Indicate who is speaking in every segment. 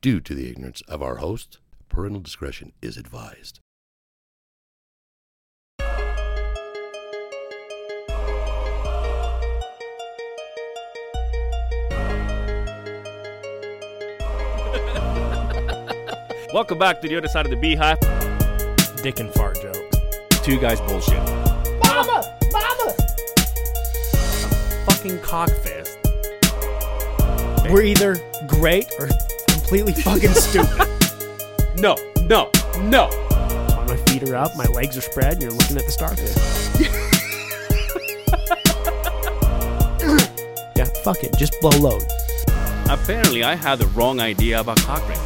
Speaker 1: due to the ignorance of our host. Parental discretion is advised.
Speaker 2: Welcome back to the other side of the beehive.
Speaker 3: Dick and fart joke.
Speaker 2: Two guys bullshit.
Speaker 3: Mama! Mama!
Speaker 2: Fucking cockfest.
Speaker 3: We're either great or completely fucking stupid.
Speaker 2: No, no, no.
Speaker 3: my feet are up, my legs are spread, and you're looking at the starfish. yeah, fuck it. Just blow load.
Speaker 2: Apparently, I had the wrong idea about cock ring.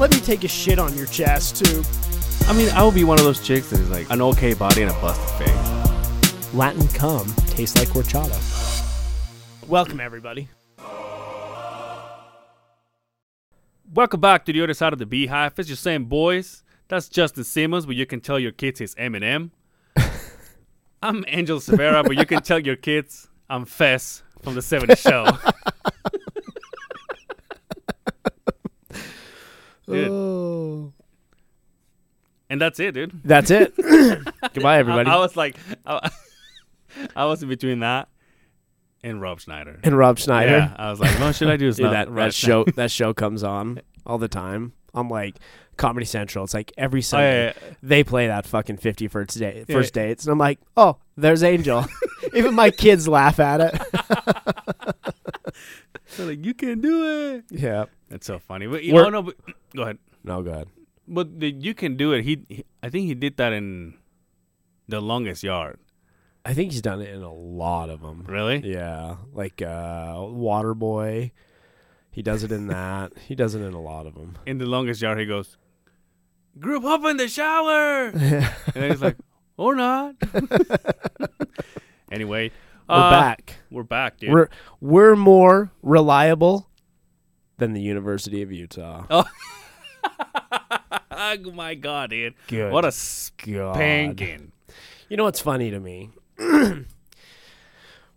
Speaker 3: Let me take a shit on your chest, too.
Speaker 2: I mean, I would be one of those chicks that is like an okay body and a busted face.
Speaker 3: Latin cum tastes like horchata. Welcome, everybody.
Speaker 2: Welcome back to the other side of the beehive. It's your same boys. That's Justin Simmons, but you can tell your kids he's Eminem. I'm Angel Severa, but you can tell your kids I'm Fez from the 70s show. Dude.
Speaker 3: Oh.
Speaker 2: And that's it, dude.
Speaker 3: That's it. Goodbye, everybody.
Speaker 2: I, I was like, I, I was in between that and Rob Schneider.
Speaker 3: and Rob Schneider.
Speaker 2: Yeah, I was like, what should I do?
Speaker 3: Dude,
Speaker 2: not
Speaker 3: that,
Speaker 2: Rob
Speaker 3: that show that show comes on all the time. I'm like Comedy Central. It's like every
Speaker 2: Oh,
Speaker 3: Sunday
Speaker 2: yeah, yeah.
Speaker 3: they play that fucking 50 first day
Speaker 2: Yeah.
Speaker 3: dates, and I'm like, oh, there's Angel. Even my kids laugh at it.
Speaker 2: They're like, you can do it.
Speaker 3: yeah.
Speaker 2: That's so funny. But you
Speaker 3: We're-
Speaker 2: know, no, but, go ahead.
Speaker 3: No good.
Speaker 2: But the, you can do it. He, he, I think he did that in the longest yard.
Speaker 3: I think he's done it in a lot of them.
Speaker 2: Really?
Speaker 3: Yeah, like uh, Waterboy. He does it in that. he does it in a lot of them.
Speaker 2: In the longest yard, he goes, group up in the shower. and then he's like, or not. anyway,
Speaker 3: We're
Speaker 2: uh,
Speaker 3: back.
Speaker 2: We're back, dude.
Speaker 3: We're we're more reliable than the University of Utah.
Speaker 2: oh my god, dude!
Speaker 3: Good.
Speaker 2: What a
Speaker 3: God.
Speaker 2: spanking!
Speaker 3: You know what's funny to me?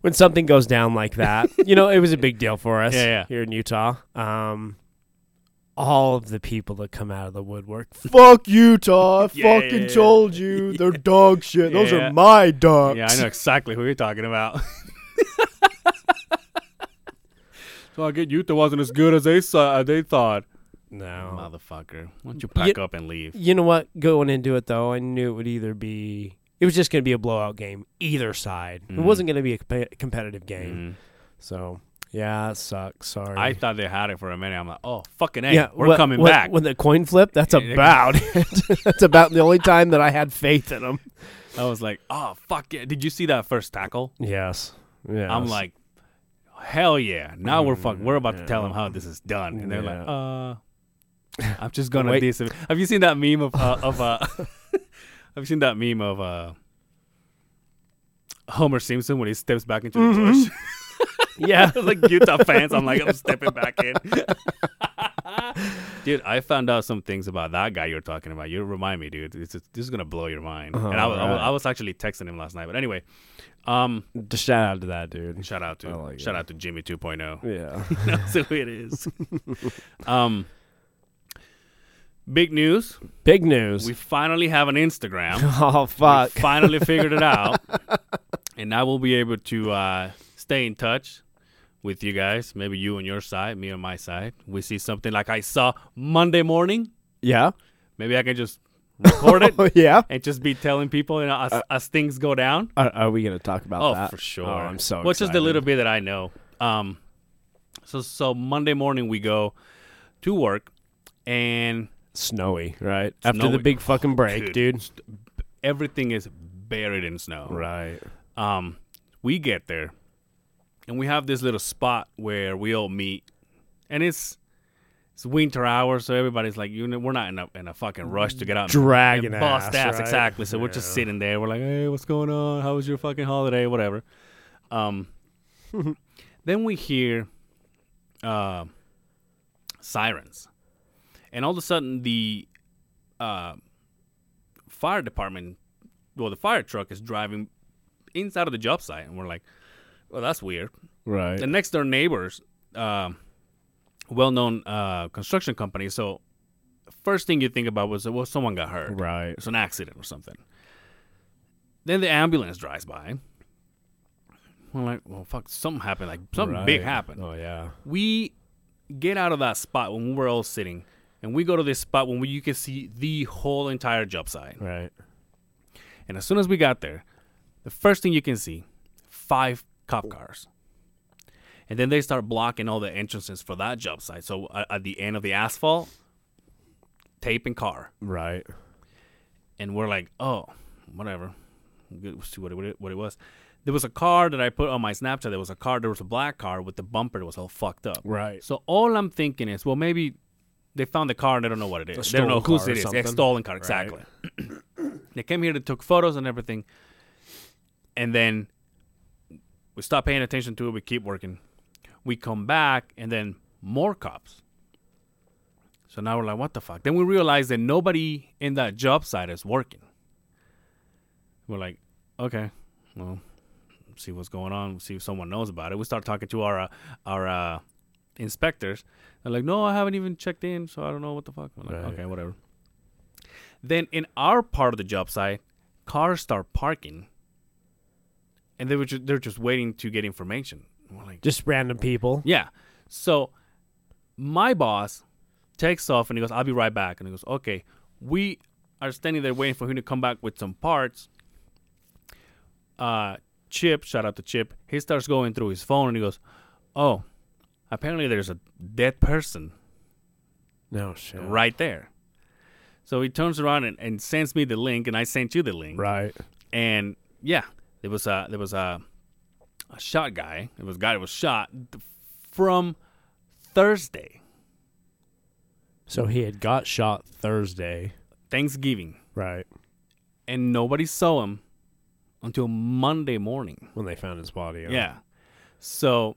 Speaker 3: when something goes down like that, you know, it was a big deal for us
Speaker 2: Yeah, yeah.
Speaker 3: here in Utah. Um, all of the people that come out of the woodwork, fuck Utah! I
Speaker 2: Yeah,
Speaker 3: fucking
Speaker 2: yeah, yeah.
Speaker 3: told you, they're dog shit. Those
Speaker 2: Yeah.
Speaker 3: are my dogs.
Speaker 2: Yeah, I know exactly who you're talking about. so I get Utah wasn't as good as they saw. They thought.
Speaker 3: No,
Speaker 2: Motherfucker, why don't you pack up and leave?
Speaker 3: you know what? Going into it though, I knew it would either be. It was just going to be a blowout game, either side. It
Speaker 2: Mhm.
Speaker 3: wasn't going to be a compe- competitive game.
Speaker 2: Mhm.
Speaker 3: So yeah, it sucks. Sorry.
Speaker 2: I thought they had it for a minute. I'm like, oh fucking a,
Speaker 3: yeah,
Speaker 2: we're
Speaker 3: wh-
Speaker 2: coming back.
Speaker 3: When the coin flip, that's
Speaker 2: Yeah, yeah.
Speaker 3: about it. that's about the only time that I had faith in them.
Speaker 2: I was like, oh fuck yeah! Did you see that first tackle?
Speaker 3: Yes. Yeah.
Speaker 2: I'm like, hell yeah! Now we're fuck. We're about to tell them how this is done, and they're like, uh, I'm just gonna dis. Have you seen that meme of uh, of uh? Have you seen that meme of uh? Homer Simpson when he steps back into the
Speaker 3: Mm-hmm.
Speaker 2: bush.
Speaker 3: yeah.
Speaker 2: like Utah fans, I'm like, I'm stepping back in. dude, I found out some things about that guy you're talking about. You remind me, dude. It's this is gonna blow your mind. and I, was- I, was, I was actually texting him last night. But anyway, um,
Speaker 3: Just shout out to that dude.
Speaker 2: shout out to
Speaker 3: like
Speaker 2: shout
Speaker 3: it.
Speaker 2: out to Jimmy 2.0.
Speaker 3: Yeah.
Speaker 2: That's who it is. um, big news.
Speaker 3: Big news.
Speaker 2: We finally have an Instagram.
Speaker 3: oh fuck.
Speaker 2: We finally figured it out, and I will be able to uh, stay in touch with you guys. Maybe you on your side, me on my side. We see something like I saw Monday morning.
Speaker 3: yeah.
Speaker 2: Maybe I can just record it
Speaker 3: Oh yeah.
Speaker 2: and just be telling people, you know, as, as things go down.
Speaker 3: Are, are we gonna talk about
Speaker 2: Oh,
Speaker 3: that?
Speaker 2: for sure.
Speaker 3: Oh, I'm so.
Speaker 2: Well, just
Speaker 3: a
Speaker 2: little bit that I know. Um, so so Monday morning we go to work, and
Speaker 3: snowy, right? After the big fucking break,
Speaker 2: Dude,
Speaker 3: dude.
Speaker 2: everything is buried in snow.
Speaker 3: Right.
Speaker 2: um, we get there, and we have this little spot where we all meet, and it's it's winter hours, so everybody's like, you know, we're not in a in a fucking rush to get out,
Speaker 3: Dragging
Speaker 2: and bust
Speaker 3: ass,
Speaker 2: ass,
Speaker 3: right?
Speaker 2: exactly. So we're just sitting there. We're like, hey, what's going on? How was your fucking holiday? Whatever. Um, then we hear uh, sirens, and all of a sudden the uh, fire department, well, the fire truck is driving inside of the job site, and we're like, well, that's weird.
Speaker 3: Right.
Speaker 2: The next door neighbors, um, well-known uh, construction company. So first thing you think about was well, someone got hurt.
Speaker 3: Right.
Speaker 2: It's an accident or something. Then the ambulance drives by. We're like, well, fuck, something happened. Like something big happened.
Speaker 3: Oh yeah.
Speaker 2: We get out of that spot when we were all sitting, and we go to this spot when we, you can see the whole entire job site.
Speaker 3: Right.
Speaker 2: And as soon as we got there, the first thing you can see, five cop cars. And then they start blocking all the entrances for that job site. So uh, at the end of the asphalt, tape and car.
Speaker 3: Right.
Speaker 2: And we're like, oh, whatever. We'll see what it, what it was. There was a car that I put on my Snapchat. There was a car. There was a black car with the bumper that was all fucked up.
Speaker 3: Right.
Speaker 2: So all I'm thinking is, well, maybe they found the car and they don't know what it is. They don't know whose it is. Yeah, stolen car,
Speaker 3: Right.
Speaker 2: exactly. they came here, they took photos and everything, and then we stop paying attention to it. We keep working. We come back, and then more cops. So now we're like, what the fuck? Then we realize that nobody in that job site is working. We're like, okay, well, see what's going on. See if someone knows about it. We start talking to our uh, our uh, inspectors. They're like, no, I haven't even checked in, so I don't know what the fuck. I'm like,
Speaker 3: Right.
Speaker 2: okay, whatever. Then in our part of the job site, cars start parking, and they were just, they're just waiting to get information. We're like,
Speaker 3: Just random people.
Speaker 2: yeah. So my boss takes off and he goes, I'll be right back. And he goes, okay, we are standing there waiting for him to come back with some parts. Uh, Chip, shout out to Chip, he starts going through his phone and he goes, oh, apparently there's a dead person
Speaker 3: No shit.
Speaker 2: right there. So he turns around and, and sends me the link, and I sent you the link
Speaker 3: Right.
Speaker 2: and yeah, there was a there was a, a shot guy. It was a guy that was shot from Thursday,
Speaker 3: So he had got shot Thursday.
Speaker 2: Thanksgiving,
Speaker 3: Right.
Speaker 2: and nobody saw him until Monday morning.
Speaker 3: When they found his body.
Speaker 2: Yeah, so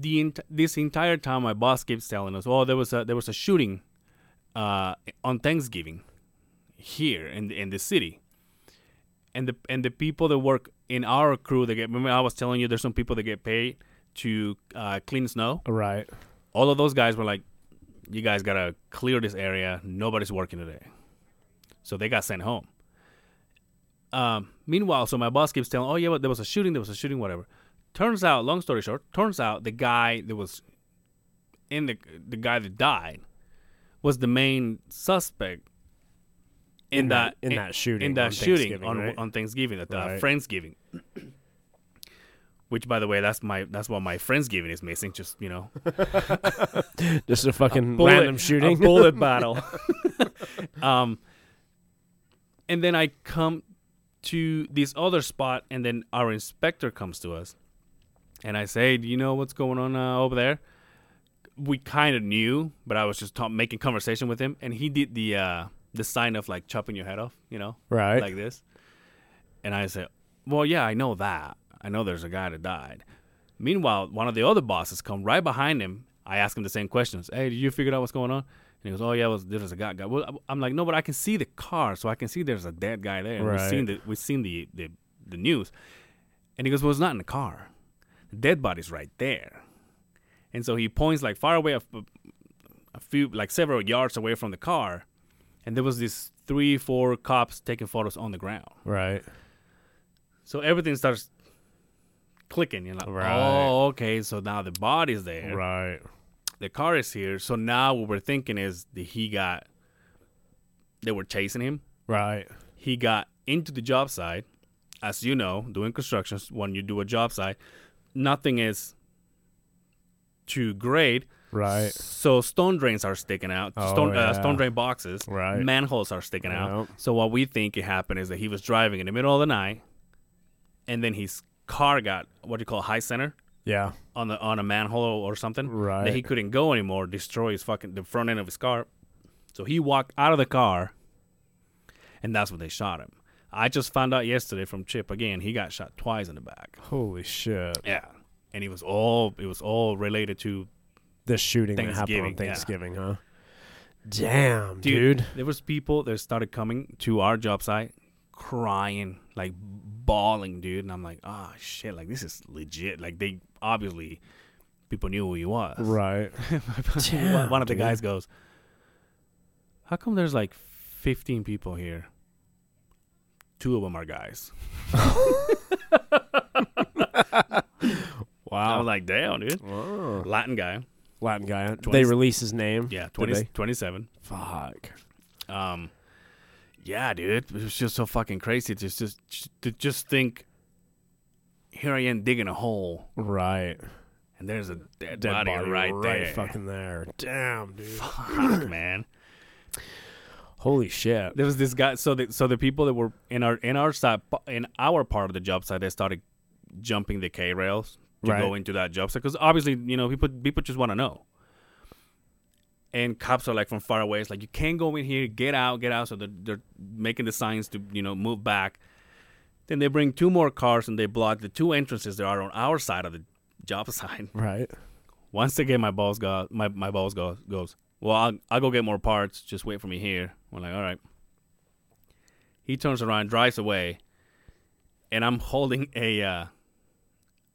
Speaker 2: the ent- this entire time, my boss keeps telling us, "Oh, there was a there was a shooting uh, on Thanksgiving here in the, in the city." And the and the people that work in our crew that get remember I was telling you there's some people that get paid to uh, clean snow.
Speaker 3: Right.
Speaker 2: All of those guys were like, "You guys gotta clear this area. Nobody's working today," so they got sent home. Um, meanwhile, so my boss keeps telling, "Oh yeah, but there was a shooting. There was a shooting. Whatever." Turns out, long story short, turns out the guy that was in the the guy that died was the main suspect in,
Speaker 3: In that-
Speaker 2: that
Speaker 3: in that shooting
Speaker 2: in that
Speaker 3: on
Speaker 2: shooting
Speaker 3: Thanksgiving,
Speaker 2: on
Speaker 3: right?
Speaker 2: on Thanksgiving at the
Speaker 3: Right.
Speaker 2: Friendsgiving. Which, by the way, that's my that's what my Friendsgiving is missing. Just you know,
Speaker 3: Just a fucking
Speaker 2: bullet-
Speaker 3: random shooting.
Speaker 2: a bullet battle. um, and then I come to this other spot, and then our inspector comes to us, and I say, "Do you know what's going on uh, over there?" We kind of knew, but I was just ta- making conversation with him, and he did the uh, the sign of like chopping your head off, you know,
Speaker 3: right.
Speaker 2: like this. And I said, "Well, yeah, I know that. I know there's a guy that died." Meanwhile, one of the other bosses come right behind him. I ask him the same questions. Hey, did you figure out what's going on? And he goes, "Oh yeah, was there's a guy." guy. Well, I'm like, "No, but I can see the car, so I can see there's a dead guy there. And We've
Speaker 3: Right.
Speaker 2: seen the we've seen the, the the news." And he goes, "Well, it's not in the car. The dead body's right there." And so he points like far away, a, a few like several yards away from the car, and there was these three, four cops taking photos on the ground.
Speaker 3: Right.
Speaker 2: So everything starts clicking. You're like,
Speaker 3: Right.
Speaker 2: oh, okay. So now the body's there.
Speaker 3: Right.
Speaker 2: The car is here. So now what we're thinking is that he got, they were chasing him.
Speaker 3: Right.
Speaker 2: He got into the job site. As you know, doing constructions, when you do a job site, nothing is too great.
Speaker 3: Right.
Speaker 2: So stone drains are sticking out.
Speaker 3: Oh,
Speaker 2: stone,
Speaker 3: yeah.
Speaker 2: uh, stone drain boxes.
Speaker 3: Right.
Speaker 2: Manholes are sticking out.
Speaker 3: Yep.
Speaker 2: So what we think it happened is that he was driving in the middle of the night, and then his car got what do you call high center
Speaker 3: Yeah.
Speaker 2: on the on a manhole or something.
Speaker 3: Right.
Speaker 2: That he couldn't go anymore. Destroy his fucking the front end of his car. So he walked out of the car, and that's when they shot him. I just found out yesterday from Chip again. He got shot twice in the back.
Speaker 3: Holy shit.
Speaker 2: Yeah, and it was all it was all related to
Speaker 3: the shooting that happened on
Speaker 2: Thanksgiving, yeah.
Speaker 3: Huh? Damn,
Speaker 2: Dude,
Speaker 3: dude.
Speaker 2: There was people that started coming to our job site crying, like bawling, dude. And I'm like, oh shit, like this is legit. Like they obviously people knew who he was.
Speaker 3: Right.
Speaker 2: One- One of the
Speaker 3: dude.
Speaker 2: guys goes, "How come there's like 15 people here? Two of them are guys." Wow. I
Speaker 3: Wow.
Speaker 2: was like, "Damn, dude."
Speaker 3: Wow.
Speaker 2: Latin guy.
Speaker 3: Latin guy.
Speaker 2: 20
Speaker 3: they release his name?
Speaker 2: Yeah,
Speaker 3: Did
Speaker 2: 20, 27.
Speaker 3: Fuck.
Speaker 2: Um, yeah, dude, it was just so fucking crazy to just, just to just think. Here I am digging a hole,
Speaker 3: Right.
Speaker 2: and there's a dead,
Speaker 3: Dead
Speaker 2: body, right, there.
Speaker 3: fucking there. Damn, dude.
Speaker 2: Fuck, man.
Speaker 3: Holy shit.
Speaker 2: There was this guy. So the so the people that were in our in our side in our part of the job site, they started jumping the K rails to
Speaker 3: Right.
Speaker 2: go into that job site because obviously you know people people just want to know. And cops are like from far away. It's like you can't go in here. Get out, get out. So they're, they're making the signs to you know move back. Then they bring two more cars and they block the two entrances that are on our side of the job site.
Speaker 3: Right.
Speaker 2: Once again, my boss got my my boss goes goes. Well, I'll I'll go get more parts. Just wait for me here. We're like, all right. He turns around, drives away, and I'm holding a uh,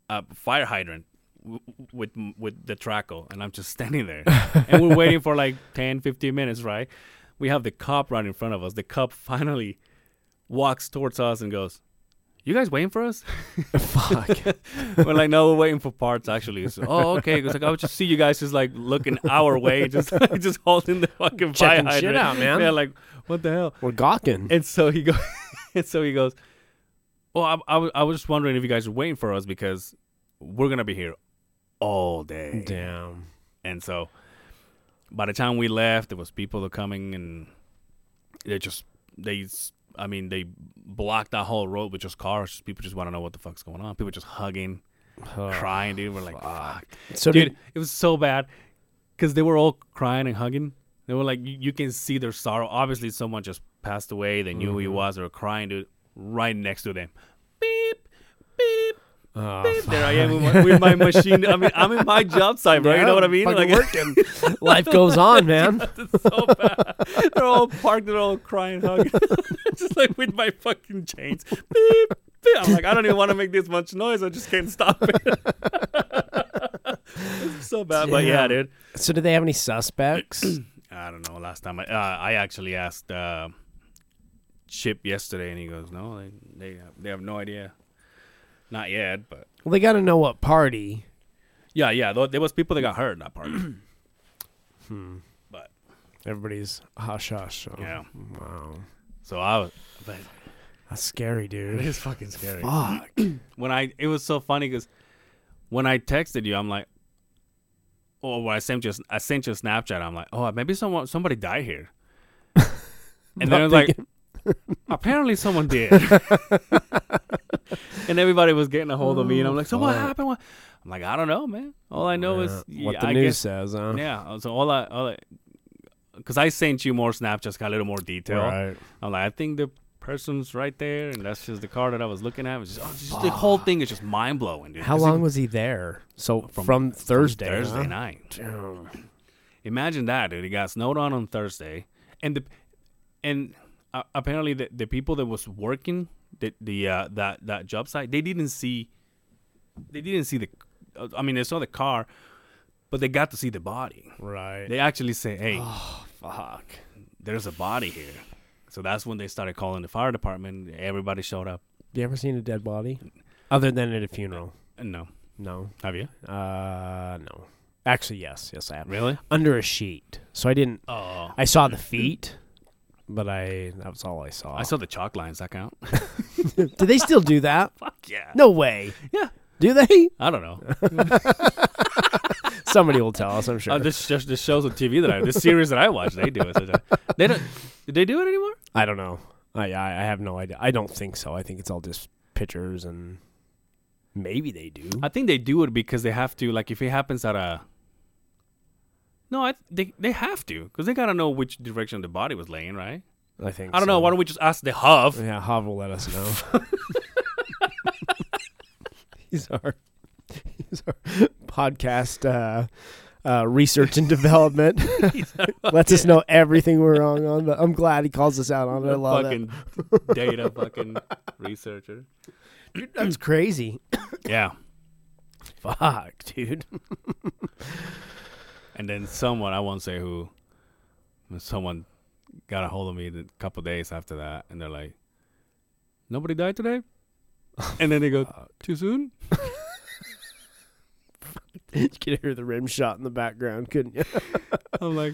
Speaker 2: a fire hydrant w- with with the trackle, and I'm just standing there, and we're waiting for like 10, 15 minutes. Right? We have the cop right in front of us. The cop finally walks towards us and goes. You guys waiting for us?
Speaker 3: Fuck.
Speaker 2: we're like, no, we're waiting for parts. Actually, so, oh, okay. It's like I would just see you guys just like looking our way, just just holding the fucking fire
Speaker 3: Checking shit
Speaker 2: hydrant.
Speaker 3: out, man.
Speaker 2: Yeah, like what the hell?
Speaker 3: We're gawking.
Speaker 2: And so he goes, and so he goes. Well, I, I, was- I was just wondering if you guys are waiting for us because we're gonna be here all day.
Speaker 3: Damn.
Speaker 2: And so, by the time we left, there was people that coming and they just they, s- I mean, they blocked that whole road with just cars. People just want to know what the fuck's going on. People just hugging, crying, dude. We're like, fuck.
Speaker 3: So
Speaker 2: dude,
Speaker 3: did
Speaker 2: it was so bad because they were all crying and hugging. They were like, you, you can see their sorrow. Obviously, someone just passed away. They knew who he mm-hmm. was. They were crying, dude, right next to them. Beep,
Speaker 3: oh.
Speaker 2: There I am with my, with my machine. I mean, I'm in my job site, bro. you know what I mean? Like,
Speaker 3: working. Life goes on, man.
Speaker 2: it's so bad. They're all parked. They're all crying, hugging, just like with my fucking chains. Beep, beep. I'm like, I don't even want to make this much noise. I just can't stop it. so bad, but yeah, dude.
Speaker 3: So did they have any suspects?
Speaker 2: I don't know. Last time I uh, I actually asked uh, Chip yesterday, and he goes, "No, they they have, they have no idea, not yet." But
Speaker 3: well, they got to know what party.
Speaker 2: yeah, yeah, there was people that got hurt in that part.
Speaker 3: Hmm.
Speaker 2: but
Speaker 3: Everybody's hush hush. So.
Speaker 2: yeah,
Speaker 3: Wow.
Speaker 2: so I was, but
Speaker 3: That's scary,
Speaker 2: it
Speaker 3: dude.
Speaker 2: is fucking scary.
Speaker 3: Fuck.
Speaker 2: When I it was so funny because when I texted you, I'm like, oh, when I sent you I sent you a Snapchat. I'm like, oh, maybe someone somebody died here. And then I was like, apparently someone did. and everybody was getting a hold of me, and I'm like, so what oh,
Speaker 3: fuck.
Speaker 2: happened? What? I'm like, I don't know, man. All I know is
Speaker 3: Yeah, what the
Speaker 2: I
Speaker 3: news
Speaker 2: guess,
Speaker 3: says, huh?
Speaker 2: yeah. So all I, all I, because I sent you more Snapchats, got a little more detail.
Speaker 3: Right.
Speaker 2: I'm like, I think the person's right there, and that's just the car that I was looking at. It was just, oh, just the whole thing is just mind blowing, dude.
Speaker 3: How
Speaker 2: 'Cause
Speaker 3: long
Speaker 2: it-
Speaker 3: was he there? So
Speaker 2: From-
Speaker 3: from, Thursday.
Speaker 2: Thursday
Speaker 3: huh?
Speaker 2: night. Imagine that, dude. He got snowed on on Thursday, and the and uh, apparently the, the people that was working the the uh, that that job site they didn't see they didn't see the uh, I mean they saw the car, but they got to see the body.
Speaker 3: Right.
Speaker 2: They actually say, "Hey,
Speaker 3: oh, fuck.
Speaker 2: there's a body here." So that's when they started calling the fire department. Everybody showed up.
Speaker 3: You ever seen a dead body? Other than at a funeral?
Speaker 2: No,
Speaker 3: No.
Speaker 2: have you
Speaker 3: Uh, no. Actually, yes. Yes, I have.
Speaker 2: really?
Speaker 3: Under a sheet. So I didn't.
Speaker 2: Oh,
Speaker 3: I saw the feet, but I. That was all I saw.
Speaker 2: I saw the chalk lines. That count?
Speaker 3: Do they still do that?
Speaker 2: Fuck yeah.
Speaker 3: No way.
Speaker 2: Yeah.
Speaker 3: Do they?
Speaker 2: I don't know.
Speaker 3: Somebody will tell us. I'm sure.
Speaker 2: Uh, this just the shows on TV that I, this series that I watch, they do it. They don't. Did they do it anymore?
Speaker 3: I don't know. I, I I have no idea. I don't think so. I think it's all just pictures and maybe they do.
Speaker 2: I think they do it because they have to. Like if it happens at a. No, I they they have to because they gotta know which direction the body was laying, right?
Speaker 3: I think.
Speaker 2: I don't know. Why don't we just ask the Huff?
Speaker 3: Yeah, Hav will let us know. he's our he's our podcast uh, uh, research and development. Lets us know everything we're wrong on. But I'm glad he calls us out on it. I love
Speaker 2: fucking data fucking researcher.
Speaker 3: Dude, that's crazy.
Speaker 2: Yeah.
Speaker 3: Fuck, dude.
Speaker 2: And then someone, I won't say who, someone got a hold of me a couple days after that, and they're like, "Nobody died today," and then they go, "Too soon."
Speaker 3: you could hear the rim shot in the background, couldn't you?
Speaker 2: I'm like,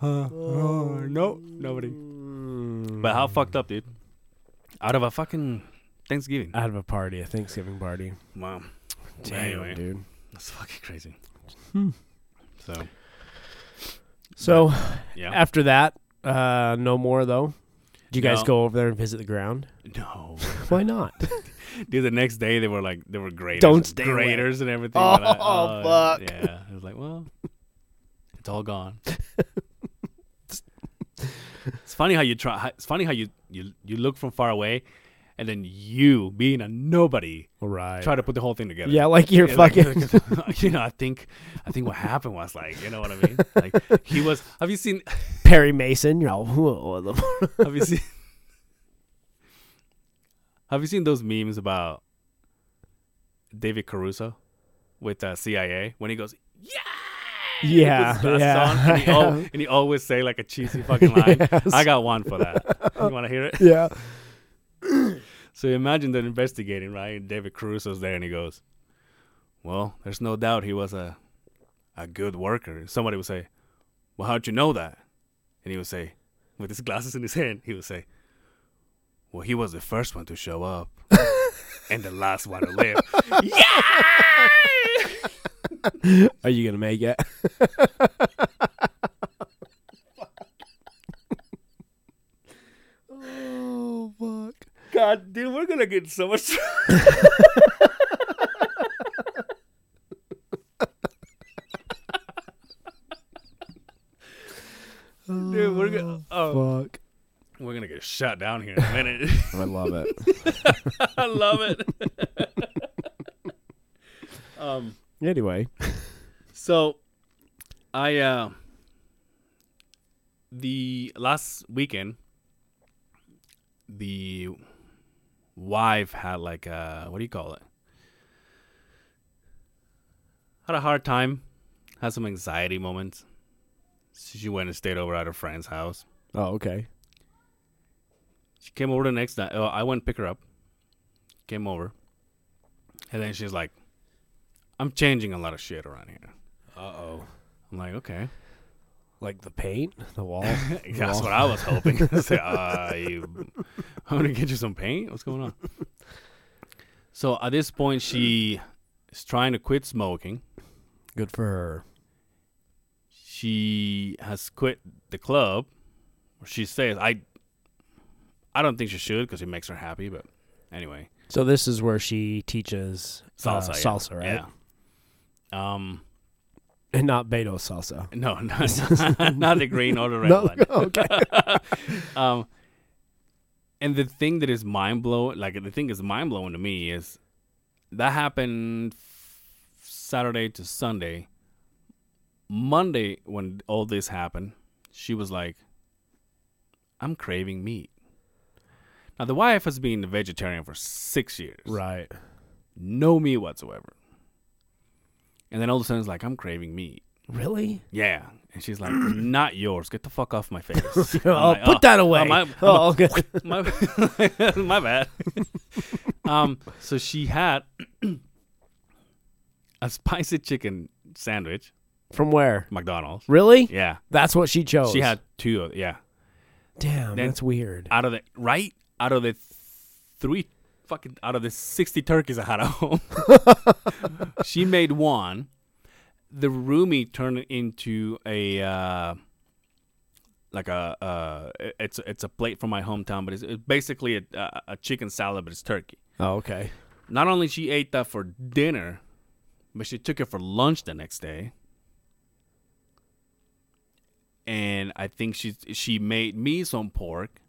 Speaker 2: uh, oh, no, nobody. But how fucked up, dude? Out of a fucking Thanksgiving.
Speaker 3: Out of a party, a Thanksgiving party.
Speaker 2: Wow,
Speaker 3: Damn,
Speaker 2: Anyway.
Speaker 3: dude.
Speaker 2: that's fucking crazy.
Speaker 3: Hmm.
Speaker 2: So
Speaker 3: So
Speaker 2: yeah,
Speaker 3: after that, uh, no more though. Did you guys
Speaker 2: No.
Speaker 3: go over there and visit the ground?
Speaker 2: no,
Speaker 3: Why not?
Speaker 2: dude. The next day they were like, they were graders,
Speaker 3: Don't stay away.
Speaker 2: graders and everything.
Speaker 3: Oh,
Speaker 2: I-
Speaker 3: fuck.
Speaker 2: Yeah, I was like, well, it's all gone. it's funny how you try. It's funny how you you you look from far away, and then you, being a nobody,
Speaker 3: right.
Speaker 2: try to put the whole thing together.
Speaker 3: yeah, like you're
Speaker 2: Yeah, like-
Speaker 3: fucking
Speaker 2: you know, I think, I think what happened was like, you know what I mean? Like he was. Have you seen?
Speaker 3: Perry Mason. "Whoa, the-
Speaker 2: Have you seen? Have you seen those memes about David Caruso with uh, CSI when he goes, "Yeah."
Speaker 3: Yeah,
Speaker 2: With his glasses
Speaker 3: yeah.
Speaker 2: and, he al- and he always say like a cheesy fucking line.
Speaker 3: Yes.
Speaker 2: I got one for that. You want to hear it?
Speaker 3: yeah.
Speaker 2: So you imagine they're investigating, right? And David Caruso's there, and he goes, "Well, there's no doubt he was a a good worker." Somebody would say, "Well, how'd you know that?" And he would say, with his glasses in his hand, he would say, "Well, he was the first one to show up, and the last one to live." yeah.
Speaker 3: Are you gonna make it? oh fuck!
Speaker 2: God, dude, get so much. Dude, we're gonna oh,
Speaker 3: Fuck!
Speaker 2: we're gonna get shut down here in a minute.
Speaker 3: I love it.
Speaker 2: I love it. um,
Speaker 3: Anyway,
Speaker 2: so I uh the last weekend the wife had like a what do you call it? Had a hard time, had some anxiety moments. So she went and stayed over at her friend's house.
Speaker 3: oh okay.
Speaker 2: She came over the next night. Oh, I went and pick her up. Came over, and then she's like, "I'm changing a lot of shit around here."
Speaker 3: Uh oh.
Speaker 2: I'm like, "Okay."
Speaker 3: Like the paint, the wall.
Speaker 2: That's what I was hoping. I said, uh, you, I'm gonna get you some paint. What's going on? So at this point, she is trying to quit smoking.
Speaker 3: Good for her.
Speaker 2: She has quit the club. She says, "I, I don't think she should because it makes her happy." But anyway,
Speaker 3: So this is where she teaches uh,
Speaker 2: salsa, yeah.
Speaker 3: salsa, right?
Speaker 2: Yeah. Um,
Speaker 3: And not Beto salsa.
Speaker 2: no, no, not the green or the red
Speaker 3: No,
Speaker 2: one.
Speaker 3: okay.
Speaker 2: um, and the thing that is mind blowing, like the thing is mind blowing to me is that happened Saturday to Sunday. Monday, when all this happened, she was like, "I'm craving meat." Now the wife has been a vegetarian for six years,
Speaker 3: Right.
Speaker 2: no meat whatsoever. And then all of a sudden, it's like, "I'm craving meat."
Speaker 3: Really?
Speaker 2: Yeah, and she's like, "Not yours. Get the fuck off my face." I'm
Speaker 3: Oh,
Speaker 2: like,
Speaker 3: put
Speaker 2: "Oh,
Speaker 3: that away.
Speaker 2: oh, my-
Speaker 3: oh, okay.
Speaker 2: my my bad. um, so she had a spicy chicken sandwich,
Speaker 3: From where?
Speaker 2: McDonald's.
Speaker 3: Really?
Speaker 2: Yeah,
Speaker 3: That's what she chose.
Speaker 2: she had two. Of, yeah,
Speaker 3: Damn,
Speaker 2: Then-
Speaker 3: that's weird.
Speaker 2: out of the right out of the th- three fucking out of the sixty turkeys I had at home, she made one. The roomie turned it into a uh, like a uh, it's it's a plate from my hometown, but it's, it's basically a, a a chicken salad, but it's turkey.
Speaker 3: Oh, okay.
Speaker 2: Not only she ate that for dinner, but she took it for lunch the next day. And I think she she made me some pork,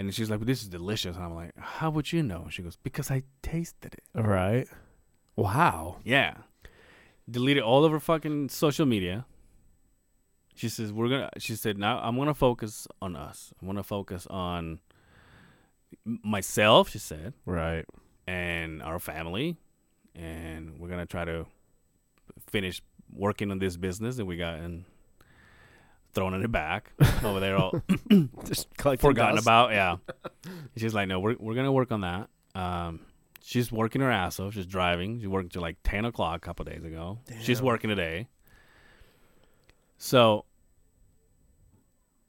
Speaker 2: and she's like, "This is delicious." And I'm like, "How would you know?" She goes, "Because I tasted it."
Speaker 3: All right. Wow.
Speaker 2: Yeah, deleted all of her fucking social media. She says, "We're gonna." She said, "Now I'm gonna focus on us. I'm gonna focus on myself." She said,
Speaker 3: Right.
Speaker 2: and our family and we're gonna try to finish working on this business that we got and throwing it back over there all
Speaker 3: Just
Speaker 2: forgotten
Speaker 3: dust.
Speaker 2: about. Yeah. She's like, no, we're we're gonna work on that. Um, she's working her ass off. She's driving. She worked till like ten o'clock a couple days ago. She's working today. So,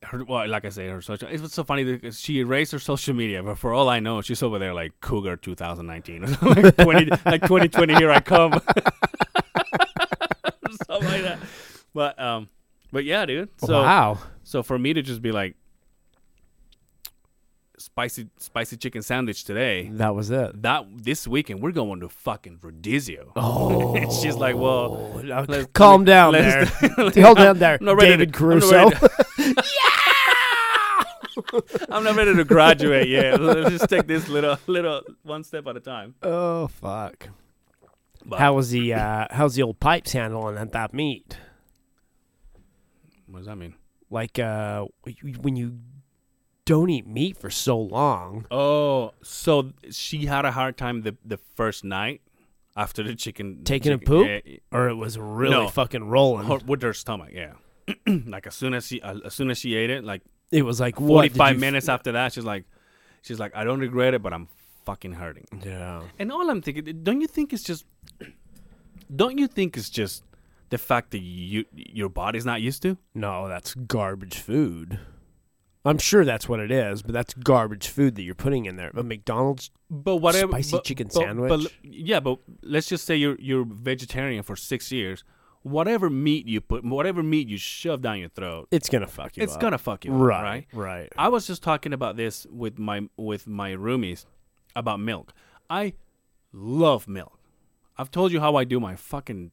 Speaker 2: her well, like I say, her social. It's so funny because she erased her social media, but for all I know, she's over there like Cougar 2019 or something, like 20, like 2020. Here I come, something like that. But um, but yeah, dude. So
Speaker 3: wow.
Speaker 2: so for me to just be like spicy spicy chicken sandwich today,
Speaker 3: That was it.
Speaker 2: that this weekend we're going to fucking Rodizio.
Speaker 3: Oh.
Speaker 2: And she's like, well, let's-
Speaker 3: calm down there.
Speaker 2: let's-
Speaker 3: Hold down there,
Speaker 2: I'm not ready
Speaker 3: David
Speaker 2: to, I'm not ready to- I'm not ready to graduate yet. Let's just take this little little one step at a time.
Speaker 3: oh fuck.
Speaker 2: But
Speaker 3: How was the uh, how's the old pipes handling at that meet?
Speaker 2: What does that mean?
Speaker 3: Like uh, when you don't eat meat for so long.
Speaker 2: Oh, so she had a hard time the the first night after the chicken
Speaker 3: Taking a
Speaker 2: chicken-
Speaker 3: poop?
Speaker 2: yeah,
Speaker 3: Or it was really
Speaker 2: No.
Speaker 3: fucking rolling.
Speaker 2: her, with her stomach. Yeah, like as soon as she as soon as she ate it, like
Speaker 3: It was like forty five
Speaker 2: forty
Speaker 3: did
Speaker 2: five
Speaker 3: you f-
Speaker 2: minutes after that, she's like, she's like, I don't regret it, but I'm fucking hurting.
Speaker 3: Yeah.
Speaker 2: And all I'm thinking, don't you think it's just, don't you think it's just the fact that you your body's not used to?
Speaker 3: No, that's garbage food. I'm sure that's what it is, but that's garbage food that you're putting in there. But McDonald's,
Speaker 2: But whatever,
Speaker 3: Spicy
Speaker 2: but-
Speaker 3: chicken
Speaker 2: but-
Speaker 3: sandwich?
Speaker 2: But, yeah, but let's just say you're you're vegetarian for six years. Whatever meat you put, whatever meat you shove down your throat,
Speaker 3: it's gonna fuck you
Speaker 2: it's
Speaker 3: up.
Speaker 2: gonna fuck you up,
Speaker 3: right,
Speaker 2: right?
Speaker 3: right.
Speaker 2: I was just talking about this with my with my roomies about milk. I love milk. I've told you how I do my fucking